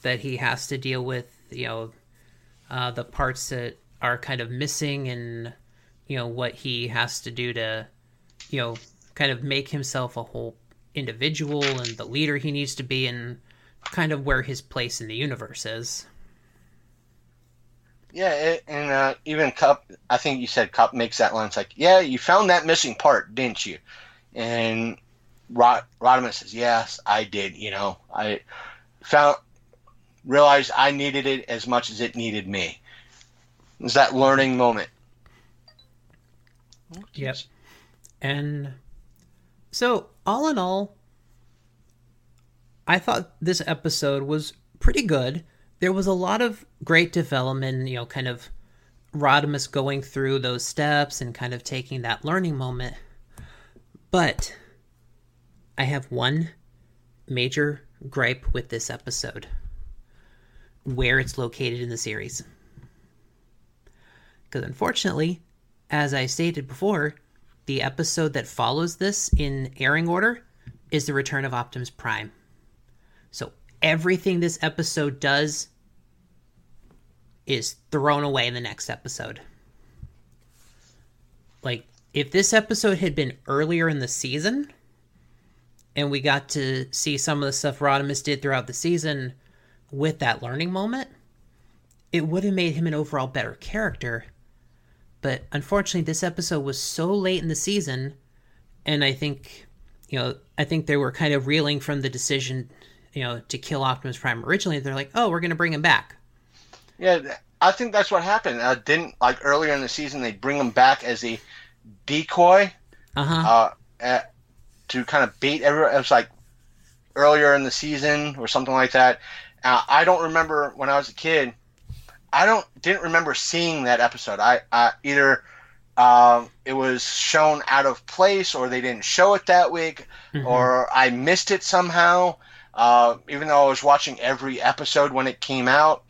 that he has to deal with you know uh, the parts that are kind of missing and you know what he has to do to you know kind of make himself a whole individual and the leader he needs to be and kind of where his place in the universe is. Yeah, it, and uh, even Kup, I think you said Kup makes that line. It's like, yeah, you found that missing part, didn't you? And Rod, Rodimus says, yes, I did. You know, I found, realized I needed it as much as it needed me. It's that learning moment. Yep. And so, all in all, I thought this episode was pretty good. There was a lot of great development, you know, kind of Rodimus going through those steps and kind of taking that learning moment. But I have one major gripe with this episode where it's located in the series. Because unfortunately, as I stated before, the episode that follows this in airing order is The Return of Optimus Prime. So everything this episode does is thrown away in the next episode. Like, if this episode had been earlier in the season, and we got to see some of the stuff Rodimus did throughout the season with that learning moment, it would have made him an overall better character. But unfortunately, this episode was so late in the season, and I think, you know, I think they were kind of reeling from the decision, you know, to kill Optimus Prime originally. They're like, oh, we're going to bring him back. Yeah, I think that's what happened. Uh, didn't like earlier in the season they bring him back as a decoy Uh-huh. uh, at, to kind of bait everyone. It was like earlier in the season or something like that. Uh, I don't remember when I was a kid. I don't didn't remember seeing that episode. I, I either um, it was shown out of place or they didn't show it that week Mhm. or I missed it somehow. Uh, even though I was watching every episode when it came out,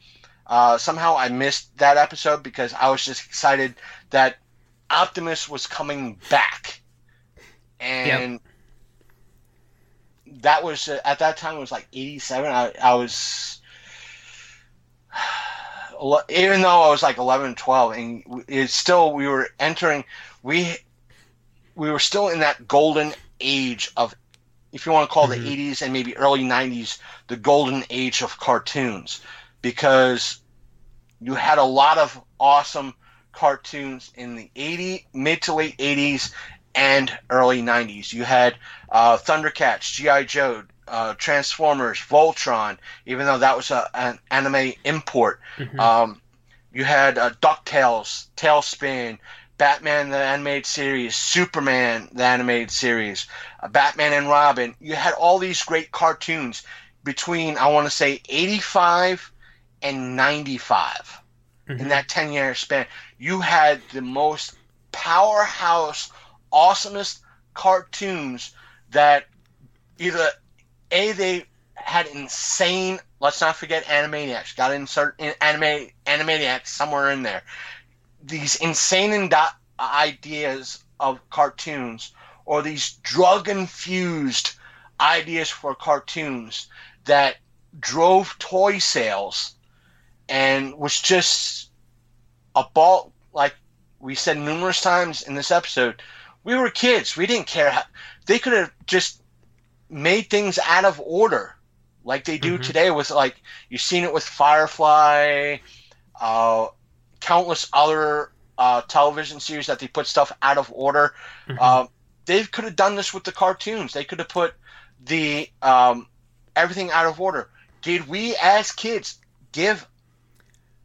uh, somehow I missed that episode because I was just excited that Optimus was coming back, and that was uh, at that time it was like '87. I, I was even though I was like 11, 12, and it's still we were entering we we were still in that golden age of if you want to call the 80s and maybe early 90s the golden age of cartoons. Because you had a lot of awesome cartoons in the 80 mid to late 80s and early 90s you had uh, thundercats gi joe uh, transformers voltron even though that was a, an anime import. Um, you had uh, ducktales TaleSpin batman the animated series superman the animated series uh, batman and robin. You had all these great cartoons between i want to say 85 and 95 in that 10 year span. You had the most powerhouse awesomest cartoons that either a they had insane let's not forget animaniacs got to insert in anime animaniacs somewhere in there. These insane ideas of cartoons or these drug infused ideas for cartoons that drove toy sales and was just a ball like we said numerous times in this episode we were kids. We didn't care how, they could have just made things out of order like they do today with like you've seen it with firefly uh, countless other uh, television series that they put stuff out of order. Uh, they could have done this with the cartoons. They could have put the um, everything out of order. Did we as kids give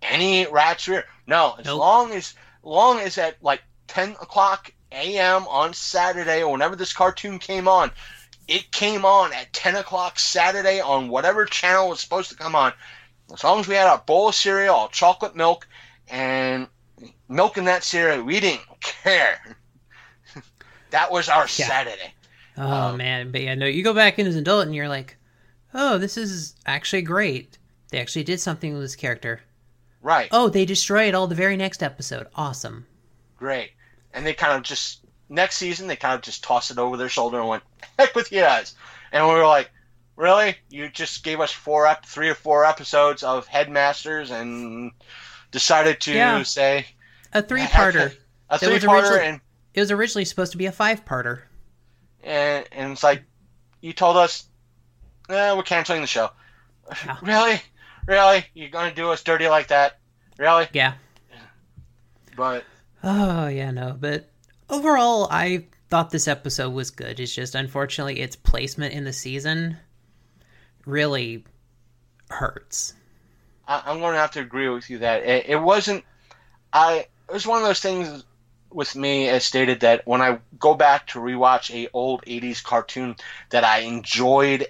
any rat's rear. No, as long as long as at like ten o'clock a.m. on Saturday or whenever this cartoon came on, it came on at ten o'clock Saturday on whatever channel was supposed to come on. As long as we had our bowl of cereal, our chocolate milk, and milk in that cereal, we didn't care. that was our Saturday. Oh um, man, but yeah, no, you go back in as an adult and you're like, oh, this is actually great. They actually did something with this character. Right. Oh, they destroy it all the very next episode. Awesome. Great. And they kind of just next season they kind of just tossed it over their shoulder and went, "Heck with you guys," and we were like, "Really? You just gave us four, ep- three or four episodes of Headmasters and decided to Yeah. say A three-parter. a three-parter and It was originally supposed to be a five-parter. and and it's like you told us, eh, we're canceling the show. really, really, you're gonna do us dirty like that? Really? Yeah. But Oh yeah, no, but overall, I thought this episode was good. It's just unfortunately its placement in the season really hurts. I, I'm going to have to agree with you that it, it wasn't. I it was one of those things with me as stated that when I go back to rewatch a old '80s cartoon that I enjoyed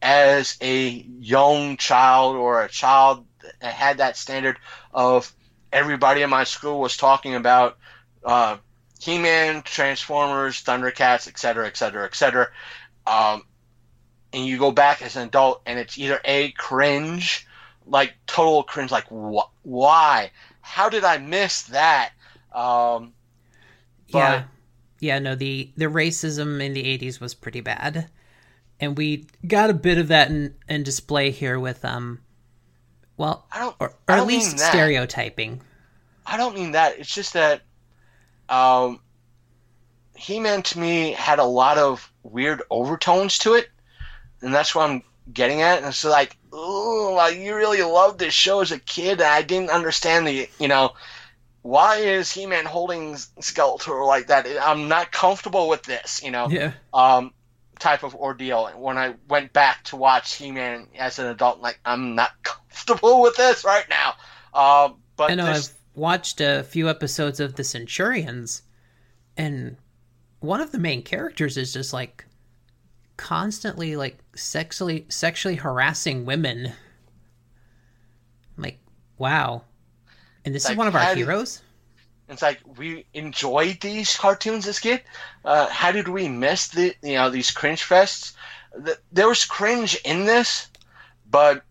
as a young child or a child that had that standard of everybody in my school was talking about uh, He-Man, Transformers, Thundercats, etc., etc., etc. Um, and you go back as an adult, and it's either a cringe, like total cringe, like wh- why? How did I miss that? Um, but yeah, yeah, no, the the racism in the '80s was pretty bad, and we got a bit of that in, in display here with um, well, or, or I don't least mean that. stereotyping. I don't mean that. It's just that um, He-Man to me had a lot of weird overtones to it, and that's what I'm getting at. And it's like, ooh, like you really loved this show as a kid, and I didn't understand the, you know, why is He-Man holding Skeletor like that? I'm not comfortable with this, you know. Yeah. Um, type of ordeal. And when I went back to watch He-Man as an adult, like I'm not comfortable with this right now. Um, but I know this, watched a few episodes of the Centurions, and one of the main characters is just like constantly like sexually sexually harassing women. I'm like, wow. And this is Like, one of our did- heroes? It's like we enjoyed these cartoons as kid. Uh, how did we miss the you know these cringe fests? The, there was cringe in this, but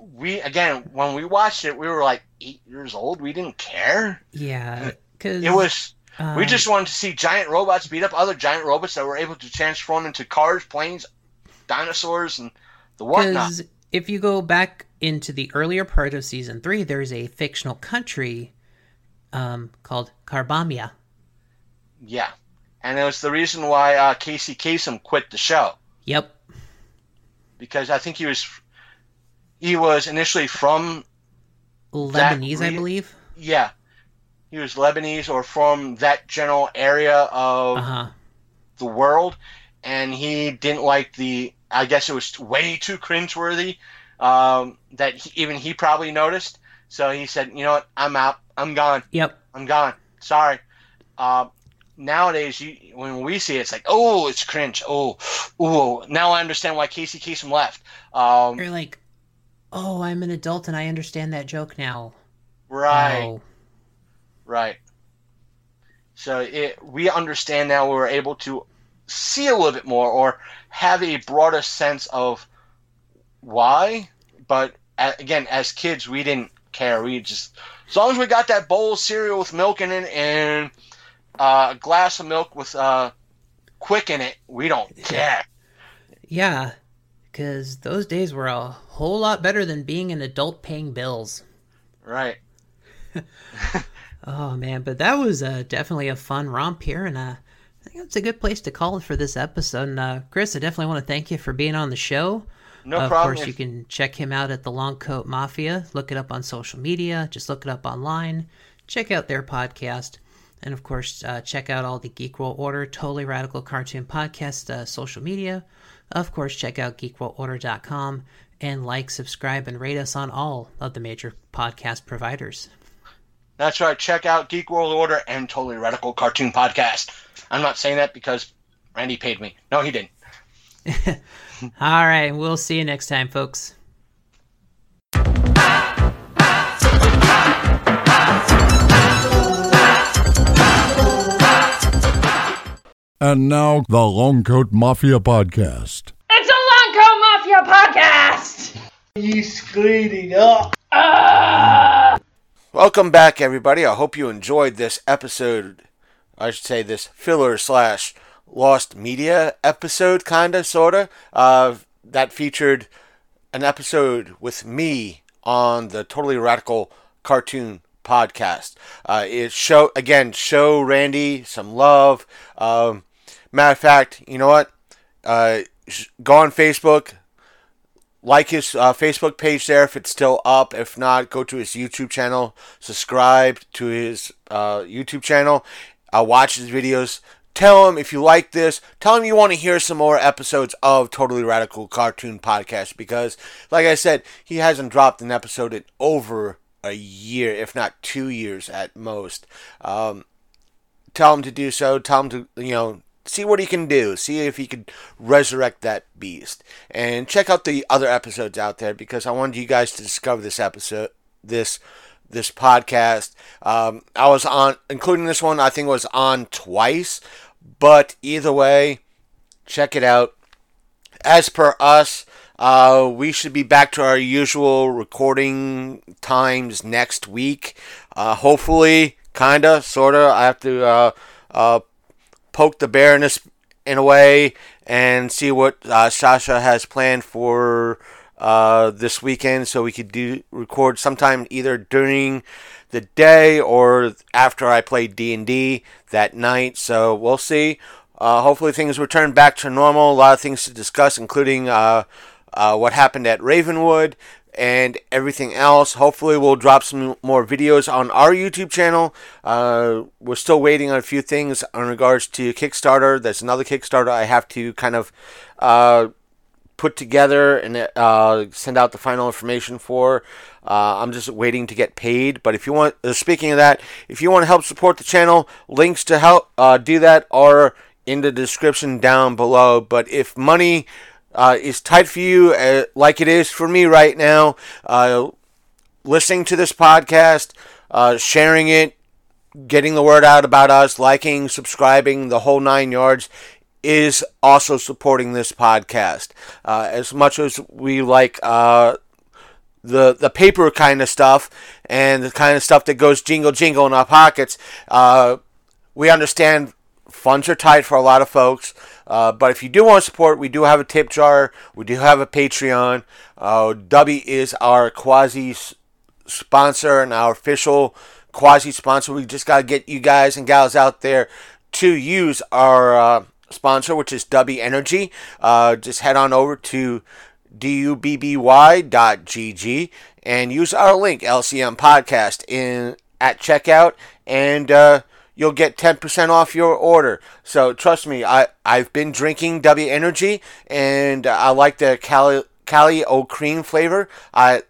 we again when we watched it, we were like eight years old. We didn't care. Yeah, because It was we um, just wanted to see giant robots beat up other giant robots that were able to transform into cars, planes, dinosaurs, and the whatnot. Because if you go back into the earlier part of season three, there's a fictional country um, called Carbombya. Yeah, and it was the reason why uh, Casey Kasem quit the show. Yep. because I think he was he was initially from Lebanese, I believe. Yeah, he was Lebanese or from that general area of Uh-huh. the world, and he didn't like the. I guess it was way too cringeworthy um, that he, even he probably noticed. So he said, "You know what? I'm out. I'm gone. Yep. I'm gone. Sorry." Uh, nowadays, you when we see it, it's like, "Oh, it's cringe. Oh, oh." Now I understand why Casey Kasem left. Um, You're like, oh, I'm an adult and I understand that joke now. Right. Oh. Right. So it, we understand now we're able to see a little bit more or have a broader sense of why. But again, as kids, we didn't care. We just, as long as we got that bowl of cereal with milk in it and uh, a glass of milk with uh, Quik in it, we don't care. Yeah, because those days were a whole lot better than being an adult paying bills. Right. Oh man, but that was uh, definitely a fun romp here, and uh, I think it's a good place to call it for this episode. And uh, Chris, I definitely want to thank you for being on the show. No of problem. course, you can check him out at the Long Coat Mafia. Look it up on social media. Just look it up online. Check out their podcast, and of course, uh, check out all the Geek World Order Totally Radical Cartoon Podcast uh, social media. Of course, check out geekworldorder.com and like, subscribe, and rate us on all of the major podcast providers. That's right. Check out Geek World Order and Totally Radical Cartoon Podcast. I'm not saying that because Randy paid me. No, he didn't. All right, we'll see you next time, folks. And now, the Long Coat Mafia Podcast. It's a Long Coat Mafia podcast! You screaming up. Welcome back, everybody. I hope you enjoyed this episode I should say this filler slash lost media episode, kinda, sorta. Uh, that featured an episode with me on the Totally Radical Cartoon podcast. Uh, it show again show Randy some love. Um, matter of fact, you know what? Uh, go on Facebook, like his uh, Facebook page there if it's still up. If not, go to his YouTube channel, subscribe to his uh, YouTube channel, uh, watch his videos. Tell him if you like this. Tell him you want to hear some more episodes of Totally Radical Cartoon Podcast because, like I said, he hasn't dropped an episode in over a year, if not two years at most. Um, tell him to do so. Tell him to, you know, see what he can do. See if he can resurrect that beast. And check out the other episodes out there because I wanted you guys to discover this episode, this this podcast. Um, I was on, including this one. I think was on twice, but either way, check it out. As per us, uh, we should be back to our usual recording times next week. Uh, hopefully, kinda, sorta. I have to uh, uh, poke the bear in, in a way and see what uh, Sasha has planned for uh, this weekend, so we could do record sometime either during the day or after I play D and D that night. So we'll see. Uh, hopefully things return back to normal. A lot of things to discuss, including uh, uh, what happened at Ravenwood and everything else. Hopefully, we'll drop some more videos on our YouTube channel. Uh, we're still waiting on a few things in regards to Kickstarter. There's another Kickstarter I have to kind of uh, put together and uh, send out the final information for. Uh, I'm just waiting to get paid. But if you want, uh, speaking of that, if you want to help support the channel, links to help uh, do that are in the description down below. But if money uh, is tight for you, uh, like it is for me right now, uh, listening to this podcast, uh, sharing it, getting the word out about us, liking, subscribing, the whole nine yards, is also supporting this podcast. Uh, as much as we like uh, the the paper kind of stuff and the kind of stuff that goes jingle jingle in our pockets, we understand funds are tight for a lot of folks. Uh, but if you do want support, we do have a tip jar. We do have a Patreon. Uh, Dubby is our quasi sponsor and our official quasi sponsor. We just got to get you guys and gals out there to use our uh, sponsor, which is Dubby Energy. Uh, just head on over to dubby.gg and use our link LCM Podcast in at checkout and uh, you'll get 10% off your order. So trust me, I, I've been drinking Dubby Energy and I like the Cali, Cali O Cream flavor. I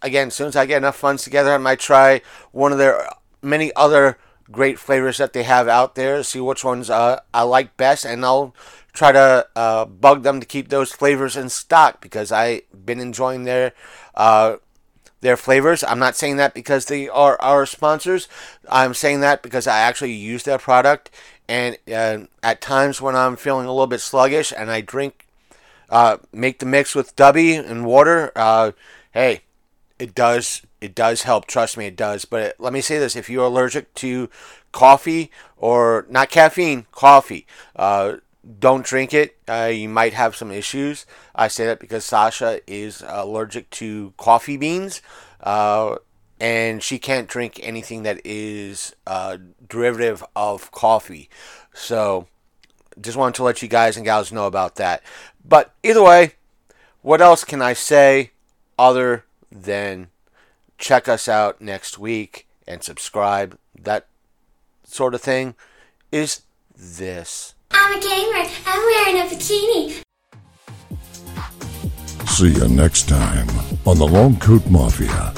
Again, as soon as I get enough funds together, I might try one of their many other great flavors that they have out there, see which ones uh, I like best, and I'll try to uh, bug them to keep those flavors in stock because I've been enjoying their uh, their flavors. I'm not saying that because they are our sponsors. I'm saying that because I actually use their product. And uh, at times when I'm feeling a little bit sluggish and I drink, uh, make the mix with Dubby and water, uh, hey, it does it does help. Trust me, it does. But let me say this: if you're allergic to coffee or not caffeine, coffee, uh, don't drink it. Uh, you might have some issues. I say that because Sasha is allergic to coffee beans, uh, and she can't drink anything that is uh, derivative of coffee. So, just wanted to let you guys and gals know about that. But either way, what else can I say other than check us out next week and subscribe? That sort of thing is this. I'm a gamer. I'm wearing a bikini. See you next time on the Long Coat Mafia.